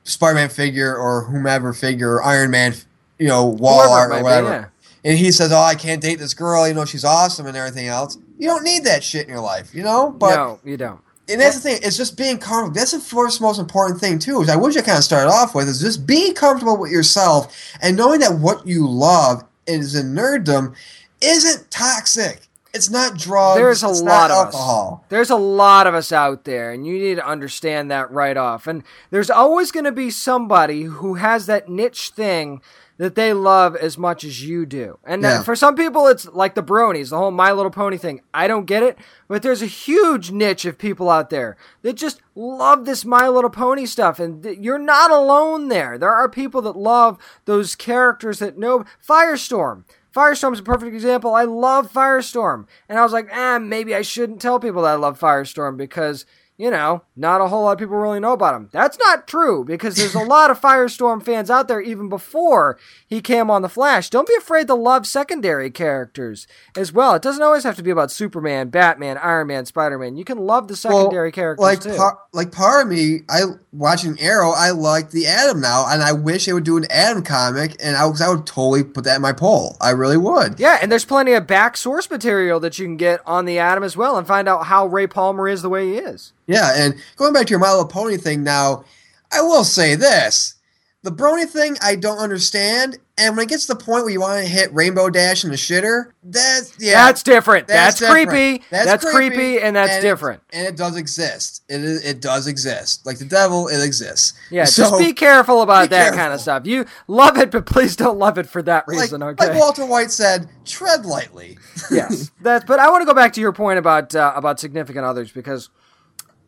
Spider-Man figure or whomever figure or Iron Man, you know, wall art or be, whatever. yeah. And he says, "Oh, I can't date this girl. You know, she's awesome and everything else." You don't need that shit in your life, you know. But no, you don't. And that's the thing. It's just being comfortable. That's the first most important thing too. Which I wish I kind of started off with is just being comfortable with yourself and knowing that what you love is in nerddom isn't toxic. It's not drugs. There's a it's lot not of alcohol. us. There's a lot of us out there, and you need to understand that right off. And there's always going to be somebody who has that niche thing that they love as much as you do. And Yeah. for some people, it's like the bronies, the whole My Little Pony thing. I don't get it, but there's a huge niche of people out there that just love this My Little Pony stuff, and th- you're not alone there. There are people that love those characters that know Firestorm. Firestorm's a perfect example. I love Firestorm. And I was like, eh, maybe I shouldn't tell people that I love Firestorm because, you know, not a whole lot of people really know about him. That's not true because there's a lot of Firestorm fans out there even before he came on The Flash. Don't be afraid to love secondary characters as well. It doesn't always have to be about Superman, Batman, Iron Man, Spider Man. You can love the secondary characters like too. par- like part of me, I watching Arrow, I like the Atom now, and I wish they would do an Atom comic, and I, I would totally put that in my poll. I really would. Yeah, and there's plenty of back source material that you can get on the Atom as well and find out how Ray Palmer is the way he is. Yeah, and going back to your My Little Pony thing now, I will say this. The brony thing I don't understand, and when it gets to the point where you want to hit Rainbow Dash in the shitter, that's yeah, that's different. That's, different. creepy. That's, creepy, and that's it- different. and it does exist. It is, it does exist. Like the devil, it exists. Yeah, So, just be careful about be that careful. kind of stuff. You love it, but please don't love it for that like, reason. okay. like Walter White said, tread lightly. yes, that's. But I want to go back to your point about uh, about significant others because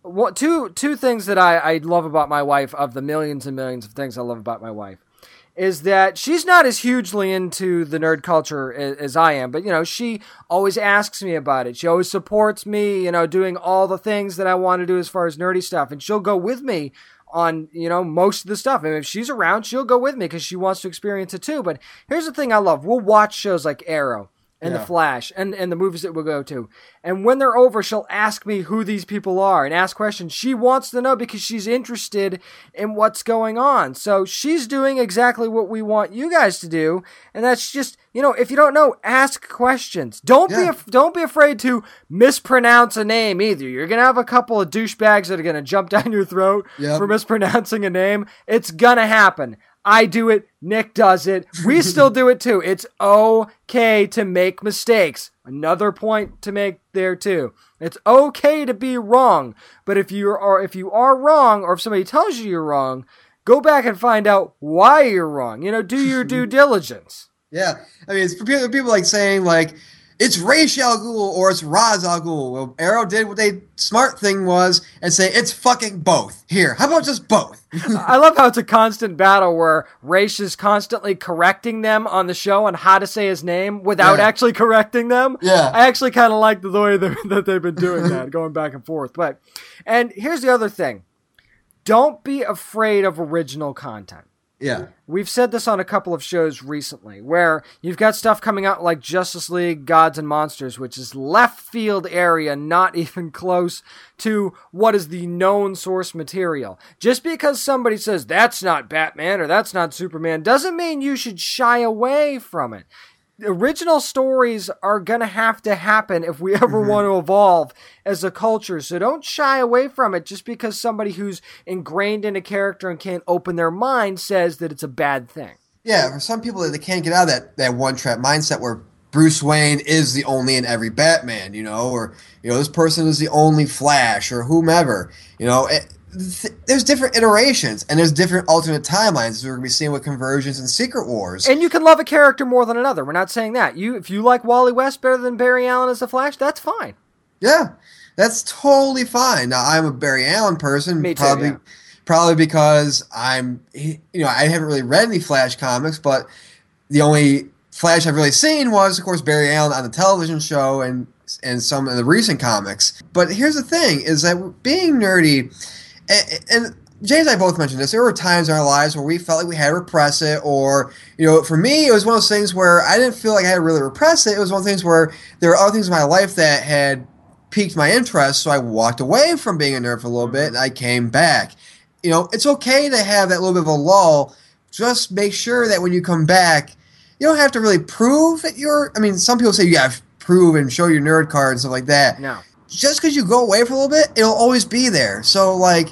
what two two things that I, I love about my wife of the millions and millions of things I love about my wife is that she's not as hugely into the nerd culture as, as, I am, but you know, she always asks me about it. She always supports me, you know, doing all the things that I want to do as far as nerdy stuff, and she'll go with me on you know most of the stuff. And if she's around, she'll go with me because she wants to experience it too. But here's the thing: I love. We'll watch shows like Arrow and yeah. the Flash and, and the movies that we'll go to. And when they're over, she'll ask me who these people are and ask questions. She wants to know because she's interested in what's going on. So she's doing exactly what we want you guys to do. And that's just, you know, if you don't know, ask questions. Don't yeah. be don't be afraid to mispronounce a name either. You're gonna have a couple of douchebags that are gonna jump down your throat yep. for mispronouncing a name. It's gonna happen. I do it. Nick does it. We still do it too. It's okay to make mistakes. Another point to make there too. It's okay to be wrong. But if you are if you are wrong or if somebody tells you you're wrong, go back and find out why you're wrong. You know, do your due diligence. Yeah. I mean, it's people, people like saying like it's Ra's al Ghul or it's Ra's al Ghul. Well, Arrow did what they smart thing was and say it's fucking both. Here, how about just both? I love how it's a constant battle where Ra's is constantly correcting them on the show on how to say his name without yeah. actually correcting them. Yeah, I actually kind of like the way that they've been doing that, going back and forth. But and here's the other thing: don't be afraid of original content. Yeah. We've said this on a couple of shows recently where you've got stuff coming out like Justice League Gods and Monsters, which is left field area, not even close to what is the known source material. Just because somebody says that's not Batman or that's not Superman doesn't mean you should shy away from it original stories are gonna have to happen if we ever mm-hmm. want to evolve as a culture. So don't shy away from it just because somebody who's ingrained in a character and can't open their mind says that it's a bad thing. Yeah, for some people they can't get out of that that one trap mindset where Bruce Wayne is the only in every Batman, you know, or you know this person is the only Flash or whomever, you know. It, th- there's different iterations and there's different alternate timelines. We're going to be seeing with Convergence and secret wars. And you can love a character more than another. We're not saying that. You if you like wally west better than barry allen as the flash that's fine. Yeah that's totally fine. Now i'm a barry allen person too, probably yeah. probably because i'm you know i haven't really read any flash comics but the only flash i've really seen was of course barry allen on the television show and and some of the recent comics. But here's the thing is that being nerdy and, and James and I both mentioned this. There were times in our lives where we felt like we had to repress it, or you know, for me, it was one of those things where I didn't feel like I had to really repress it. It was one of those things where there were other things in my life that had piqued my interest, so I walked away from being a nerd for a little bit, mm-hmm. and I came back. You know, it's okay to have that little bit of a lull. Just make sure that when you come back, you don't have to really prove that you're. I mean, some people say you have to prove and show your nerd card and stuff like that. No. Just because you go away for a little bit, it'll always be there. So, like,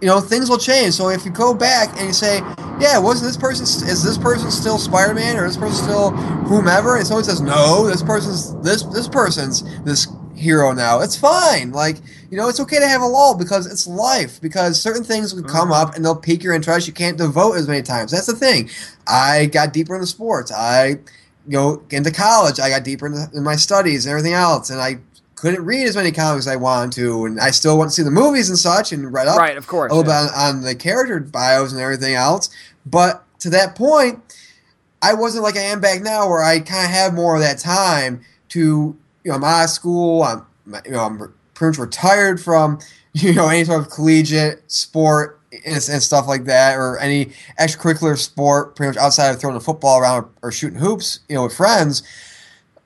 you know things will change. So if you go back and you say, "Yeah, wasn't this person is this person still Spider Man or this person still whomever?" and someone says, "No, this person's this this person's this hero now," it's fine. Like you know, it's okay to have a lull because it's life. Because certain things will come up and they'll pique your interest. You can't devote as many times. That's the thing. I got deeper into sports. I you know into college. I got deeper into in my studies and everything else, and I couldn't read as many comics as I wanted to, and I still want to see the movies and such, and read up right, of course, a little yeah. bit on, on, the character bios and everything else. But to that point, I wasn't like I am back now, where I kind of have more of that time to, you know, I'm out of school, I'm, you know, I'm pretty much retired from, you know, any sort of collegiate sport and, and, stuff like that, or any extracurricular sport, pretty much outside of throwing a football around or, or shooting hoops, you know, with friends.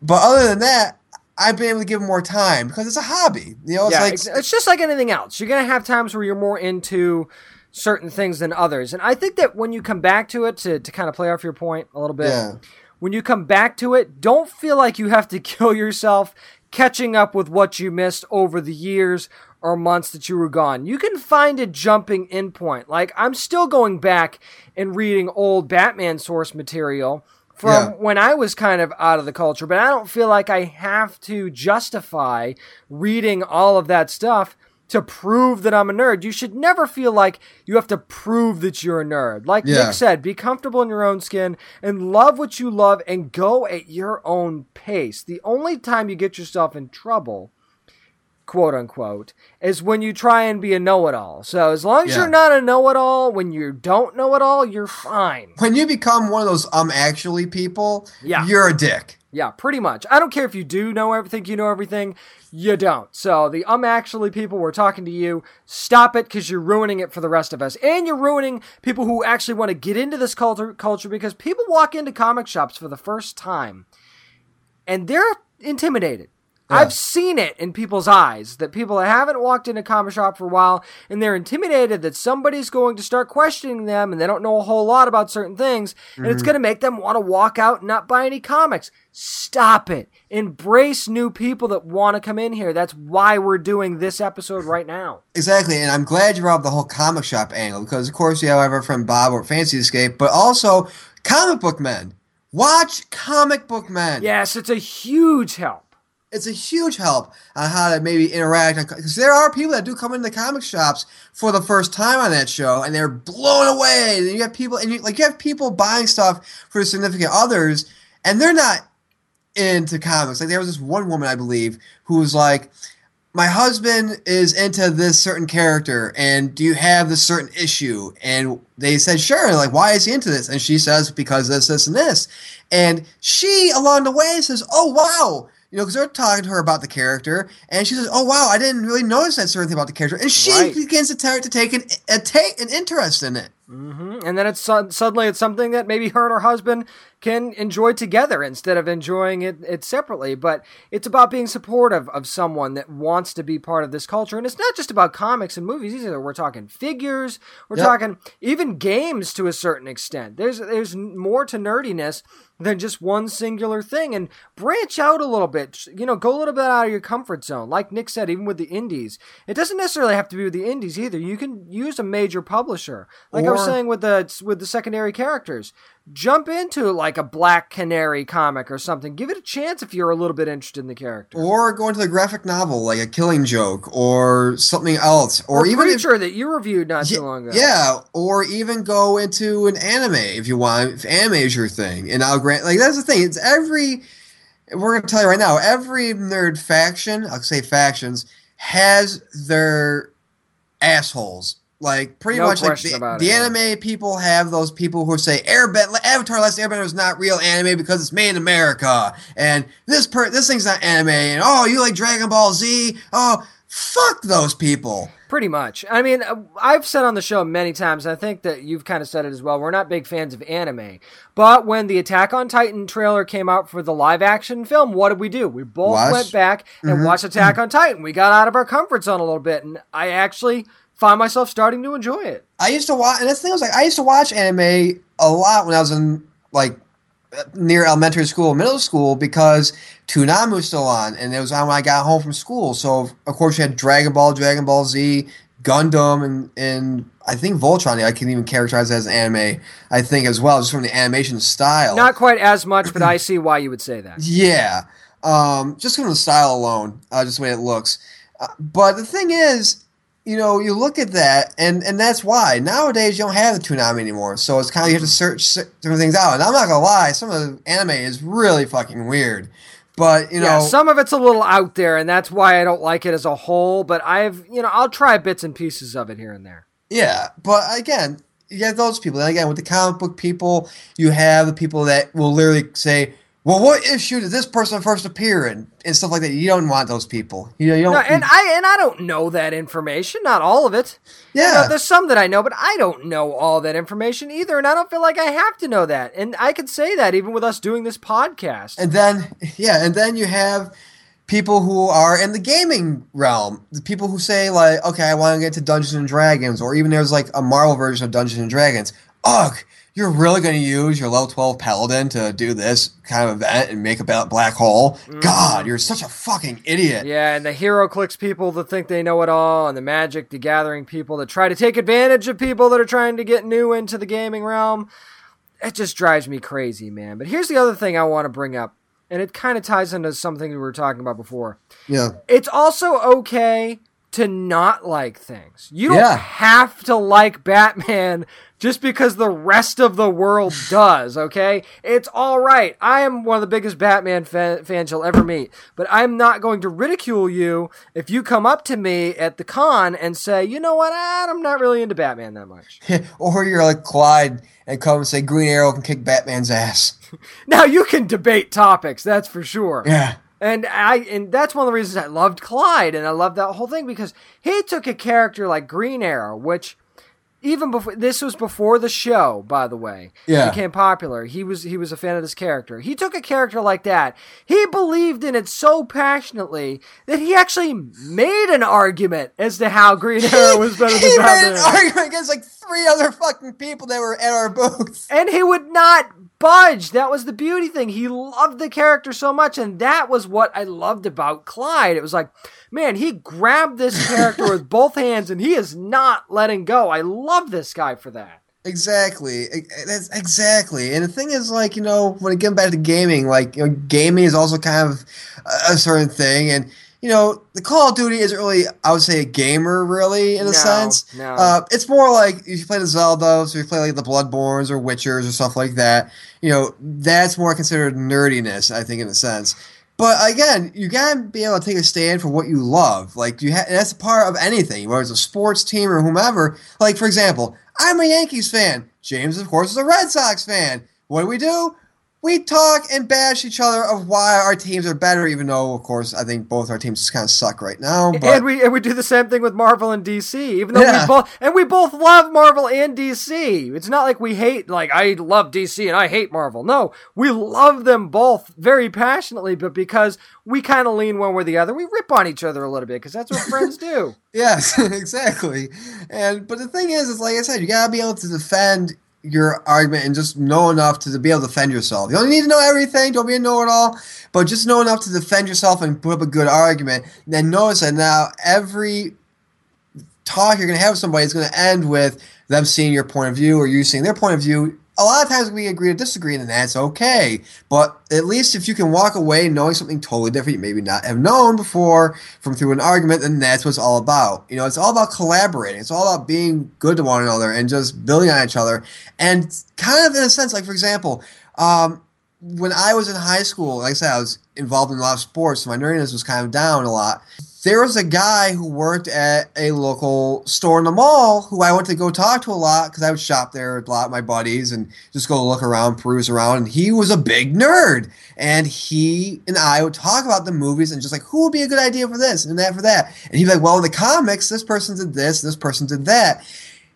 But other than that, I've been able to give more time because it's a hobby. You know, it's yeah, like it's just like anything else. You're gonna have times where you're more into certain things than others, and I think that when you come back to it to to kind of play off your point a little bit, yeah. when you come back to it, don't feel like you have to kill yourself catching up with what you missed over the years or months that you were gone. You can find a jumping in point. Like I'm still going back and reading old Batman source material from yeah. when I was kind of out of the culture, but I don't feel like I have to justify reading all of that stuff to prove that I'm a nerd. You should never feel like you have to prove that you're a nerd. Like yeah. Nick said, be comfortable in your own skin and love what you love and go at your own pace. The only time you get yourself in trouble quote unquote, is when you try and be a know it all. So as long as Yeah. you're not a know it all, when you don't know it all, you're fine. When you become one of those um actually people, Yeah. you're a dick. Yeah, pretty much. I don't care if you do know everything, you know everything, you don't. So the um actually people we're talking to you, stop it because you're ruining it for the rest of us. And you're ruining people who actually want to get into this culture culture because people walk into comic shops for the first time and they're intimidated. Yeah. I've seen it in people's eyes that people that haven't walked in a comic shop for a while and they're intimidated that somebody's going to start questioning them and they don't know a whole lot about certain things and it's mm-hmm. going to make them want to walk out and not buy any comics. Stop it. Embrace new people that want to come in here. That's why we're doing this episode right now. Exactly, and I'm glad you brought up the whole comic shop angle because, of course, you have our friend Bob or Fancy Escape, but also comic book men. Watch comic book men. Yes, it's a huge help. It's a huge help on how to maybe interact because there are people that do come into comic shops for the first time on that show and they're blown away. And you have people and you like you have people buying stuff for significant others and they're not into comics. Like there was this one woman I believe who was like, "My husband is into this certain character, and do you have this certain issue?" And they said, "Sure." And like, why is he into this? And she says, "Because this, this, and this." And she along the way says, "Oh wow." You know, because they're talking to her about the character, and she says, "Oh wow, I didn't really notice that certain thing about the character," and she Right. begins to, ta- to take an a take an interest in it. Hmm And then it's su- suddenly it's something that maybe her and her husband can enjoy together instead of enjoying it, it separately. But it's about being supportive of someone that wants to be part of this culture. And it's not just about comics and movies either. We're talking figures. We're Yep. talking even games to a certain extent. There's there's more to nerdiness than just one singular thing and branch out a little bit. You know, go a little bit out of your comfort zone. Like Nick said, even with the indies, it doesn't necessarily have to be with the indies either. You can use a major publisher. Like I Or- saying with the with the secondary characters, jump into like a Black Canary comic or something. Give it a chance if you're a little bit interested in the character. Or go into the graphic novel like a Killing Joke or something else, or, Or, even if, Preacher that you reviewed not Ye- too long ago. Yeah, or even go into an anime if you want. If anime is your thing, and I'll grant like that's the thing. It's every. We're gonna tell you right now. Every nerd faction, I'll say factions, has their assholes. Like pretty No much, like the, the it, yeah. anime people have those people who say Airbender, Avatar: Last Airbender is not real anime because it's made in America, and this per this thing's not anime, and oh, you like Dragon Ball Z? Oh, fuck those people. Pretty much. I mean, uh, I've said on the show many times, and I think that you've kind of said it as well. We're not big fans of anime. But when the Attack on Titan trailer came out for the live action film, what did we do? We both Watch. went back and Mhm. watched Attack on Titan. We got out of our comfort zone a little bit, and I actually find myself starting to enjoy it. I used to watch, and that's the thing was like I used to watch anime a lot when I was in like near elementary school, middle school, because Toonami was still on, and it was on when I got home from school. So of course you had Dragon Ball, Dragon Ball Z, Gundam, and and I think Voltron. I can even characterize as anime. I think as well, just from the animation style. Not quite as much, but I see why you would say that. Yeah, um, just from the style alone, uh, just the way it looks. Uh, but the thing is, you know, you look at that, and and that's why nowadays you don't have the Toonami anymore. So it's kind of you have to search different things out. And I'm not gonna lie, some of the anime is really fucking weird. But you know, yeah, some of it's a little out there, and that's why I don't like it as a whole. But I've, you know, I'll try bits and pieces of it here and there. Yeah, but again, you have those people. And again, with the comic book people, you have the people that will literally say, "Well, what issue did this person first appear in?" and stuff like that. You don't want those people. You know, you don't. No, and I and I don't know that information, not all of it. You know, yeah, there's some that I know, but I don't know all that information either, and I don't feel like I have to know that. And I could say that even with us doing this podcast. and then yeah, and then you have people who are in the gaming realm. The people who say like, "Okay, I want to get to Dungeons and Dragons," or even there's like a Marvel version of Dungeons and Dragons. Ugh. You're really going to use your level 12 paladin to do this kind of event and make a black hole? Mm-hmm. God, you're such a fucking idiot. Yeah, and the HeroClix people that think they know it all, and the Magic the Gathering people that try to take advantage of people that are trying to get new into the gaming realm. It just drives me crazy, man. But here's the other thing I want to bring up, and it kind of ties into something we were talking about before. Yeah. it's also okay to not like things. You don't Yeah. have to like Batman just because the rest of the world does, okay? It's all right. I am one of the biggest Batman fan, fans you'll ever meet, but I'm not going to ridicule you if you come up to me at the con and say, you know what, I'm not really into Batman that much. or you're like Clyde and come and say Green Arrow can kick Batman's ass. Now, you can debate topics, that's for sure. Yeah. And I and that's one of the reasons I loved Clyde and I loved that whole thing because he took a character like Green Arrow, which even before this was before the show, by the way, Yeah. became popular. He was he was a fan of this character. He took a character like that. He believed in it so passionately that he actually made an argument as to how Green Arrow was better he than made an argument against like three other fucking people that were at our booth. and he would not budge. That was the beauty thing. He loved the character so much, and that was what I loved about Clyde. It was like, man, he grabbed this character with both hands, and he is not letting go. I love this guy for that. Exactly. That's exactly. And the thing is, like, you know, when it gets back to gaming, like, you know, gaming is also kind of a, certain thing. And, you know, the Call of Duty isn't really, I would say, a gamer, really, in a No, sense. no. Uh, it's more like if you play the Zeldas or you play like the Bloodbornes or Witchers or stuff like that, you know, that's more considered nerdiness, I think, in a sense. But again, you gotta be able to take a stand for what you love. Like you, ha- that's a part of anything, whether it's a sports team or whomever. Like for example, I'm a Yankees fan. James, of course, is a Red Sox fan. What do we do? We talk and bash each other of why our teams are better, even though, of course, I think both our teams just kind of suck right now. But and we and we do the same thing with Marvel and DC, even though Yeah. we both and we both love Marvel and DC. It's not like we hate like I love DC and I hate Marvel. No, we love them both very passionately, but because we kind of lean one way or the other, we rip on each other a little bit because that's what friends do. Yes, exactly. And but the thing is, is like I said, you gotta be able to defend your argument and just know enough to be able to defend yourself. You don't need to know everything. Don't be a know-it-all, but just know enough to defend yourself and put up a good argument. then notice that now every talk you're gonna have with somebody is gonna end with them seeing your point of view or you seeing their point of view. A lot of times we agree to disagree, and that's okay. But at least if you can walk away knowing something totally different you maybe not have known before from through an argument, then that's what it's all about. You know, it's all about collaborating. It's all about being good to one another and just building on each other. And kind of in a sense, like for example, um, when I was in high school, like I said, I was involved in a lot of sports, so my nerdiness was kind of down a lot. There was a guy who worked at a local store in the mall who I went to go talk to a lot because I would shop there a lot my buddies and just go look around, peruse around. And he was a big nerd. And he and I would talk about the movies and just like, who would be a good idea for this and that for that? And he'd be like, well, in the comics, this person did this, this person did that.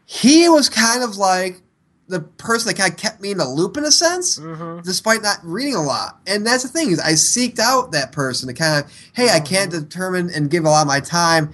He was kind of like the person that kind of kept me in the loop in a sense, mm-hmm. despite not reading a lot. And that's the thing is, I seeked out that person to kind of, hey, I can't mm-hmm. determine and give a lot of my time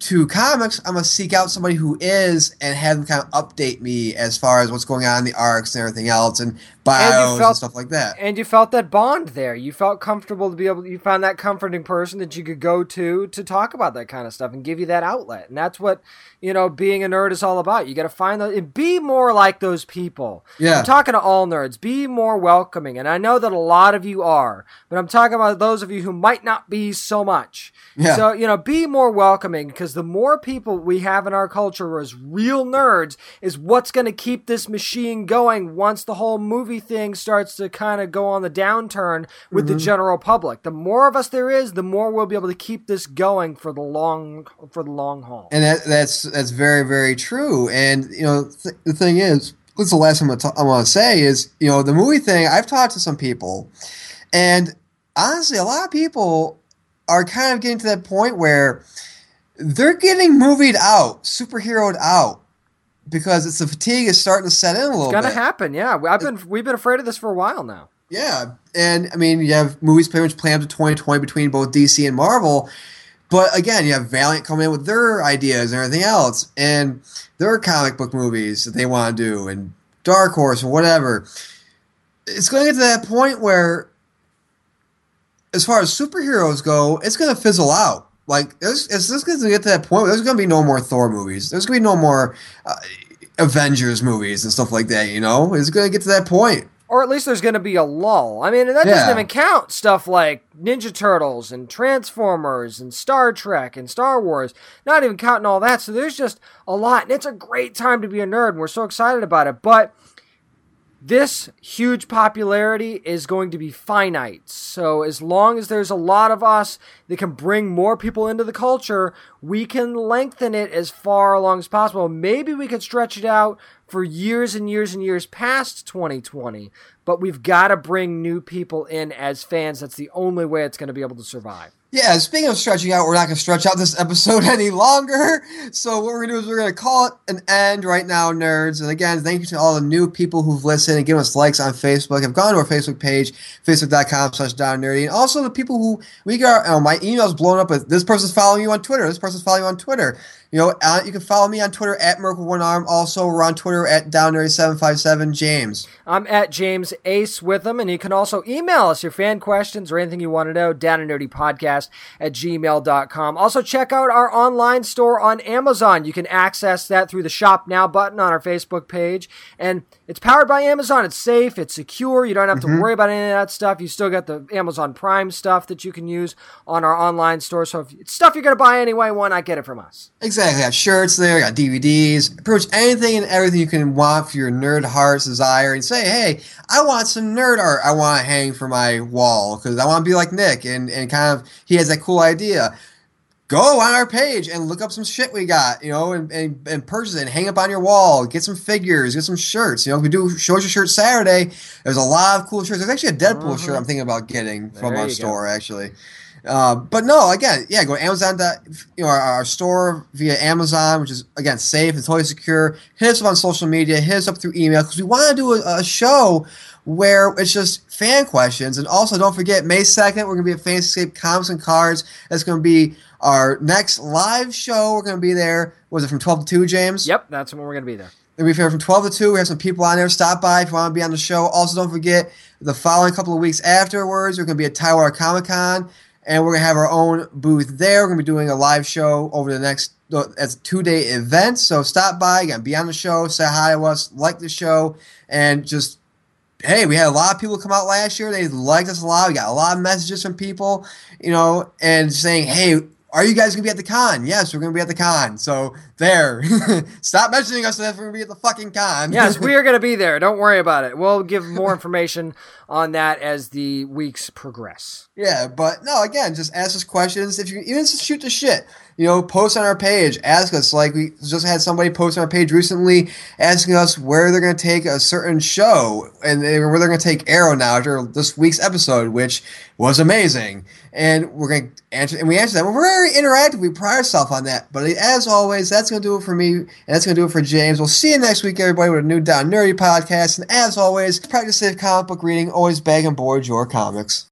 to comics. I'm gonna seek out somebody who is and have them kind of update me as far as what's going on in the arcs and everything else and bios and, felt- stuff like that. And you felt that bond there. You felt comfortable to be able. You found that comforting person that you could go to to talk about that kind of stuff and give you that outlet. And that's what you know being a nerd is all about. You got to find the and be more like those people. Yeah. I'm talking to all nerds. Be more welcoming, and I know that a lot of you are, but I'm talking about those of you who might not be so much. Yeah. So you know, be more welcoming because the more people we have in our culture as real nerds is what's going to keep this machine going once the whole movie thing starts to kind of go on the downturn with Mm-hmm. the general public. The more of us there is, the more we'll be able to keep this going for the long for the long haul. And that, that's that's very very true. And you know th- the thing is, what's the last thing I'm gonna ta- I want to say is you know the movie thing. I've talked to some people, and honestly, a lot of people are kind of getting to that point where they're getting movied out, superheroed out, because it's the fatigue is starting to set in a little It's gonna bit. happen, yeah. I've been we've been afraid of this for a while now. Yeah, and I mean, you have movies pretty much planned to 2020 between both DC and Marvel, but again, you have Valiant coming in with their ideas and everything else, and their comic book movies that they want to do, and Dark Horse or whatever. It's going to get to that point where, as far as superheroes go, it's going to fizzle out. Like, it's, it's just going to get to that point there's going to be no more Thor movies. There's going to be no more uh, Avengers movies and stuff like that, you know? It's going to get to that point. Or at least there's going to be a lull. I mean, that Yeah. doesn't even count stuff like Ninja Turtles and Transformers and Star Trek and Star Wars. Not even counting all that. So there's just a lot, and it's a great time to be a nerd, and we're so excited about it. But this huge popularity is going to be finite. So as long as there's a lot of us that can bring more people into the culture, we can lengthen it as far along as possible. Maybe we could stretch it out for years and years and years past 2020. But we've got to bring new people in as fans. That's the only way it's going to be able to survive. Yeah, speaking of stretching out, we're not going to stretch out this episode any longer. So what we're going to do is we're going to call it an end right now, nerds. And again, thank you to all the new people who've listened and given us likes on Facebook. Have gone to our Facebook page, facebook.com slash down nerdy. And also the people who we got, oh, my email's blown up with this person's following you on Twitter. This person's following you on Twitter. You know, uh, you can follow me on Twitter at Merkle One Arm. Also, we're on Twitter at Down Nerdy Seven Five Seven. James. I'm at James Ace with them, and you can also email us your fan questions or anything you want to know, down nerdy podcast at gmail.com. Also, check out our online store on Amazon. You can access that through the Shop Now button on our Facebook page, and it's powered by Amazon. It's safe, it's secure. You don't have to mm-hmm. worry about any of that stuff. You still got the Amazon Prime stuff that you can use on our online store. So if it's stuff you're going to buy anyway, why not get it from us? Exactly. Got shirts there, got DVDs, pretty much anything and everything you can want for your nerd heart's desire. And say, hey, I want some nerd art. I want to hang for my wall because I want to be like Nick and, and kind of he has that cool idea. Go on our page and look up some shit we got, you know, and, and, and purchase it and hang up on your wall. Get some figures, get some shirts. You know, we do shows your shirt Saturday. There's a lot of cool shirts. There's actually a Deadpool shirt I'm thinking about getting from our you go. store actually. Uh, but no, again, yeah, go to Amazon. dot- You know, our, our store via Amazon, which is again safe and totally secure. Hit us up on social media. Hit us up through email because we want to do a, a show where it's just fan questions. And also, don't forget May second, we're gonna be at Fantasyscape Comics and Cards. That's gonna be our next live show. We're gonna be there. Was it from twelve to two, James? Yep, that's when we're going to be there. We'll be here from 12 to 2. We have some people on there. Stop by if you want to be on the show. Also, don't forget the following couple of weeks afterwards, we're going to be at Tidewater Comic Con, and we're going to have our own booth there. We're going to be doing a live show over the next, as a two day event. So stop by, again, be on the show, say hi to us, like the show, and just hey, we had a lot of people come out last year. They liked us a lot. We got a lot of messages from people, you know, and saying, hey, are you guys going to be at the con? Yes, we're going to be at the con. So there. Stop mentioning us if we're to be at the fucking con. Yes, we are going to be there. Don't worry about it. We'll give more information on that as the weeks progress. Yeah, but no, again, just ask us questions. If you even just shoot the shit, you know, post on our page, ask us. Like we just had somebody post on our page recently asking us where they're going to take a certain show and they- where they're going to take Arrow now after this week's episode, which was amazing. And we're going to answer, and we answered that. We're very interactive. We pride ourselves on that. But as always, that's going to do it for me, and that's going to do it for James. We'll see you next week, everybody, with a new Down Nerdy podcast. And as always, practice safe comic book reading. Always bag and board your comics.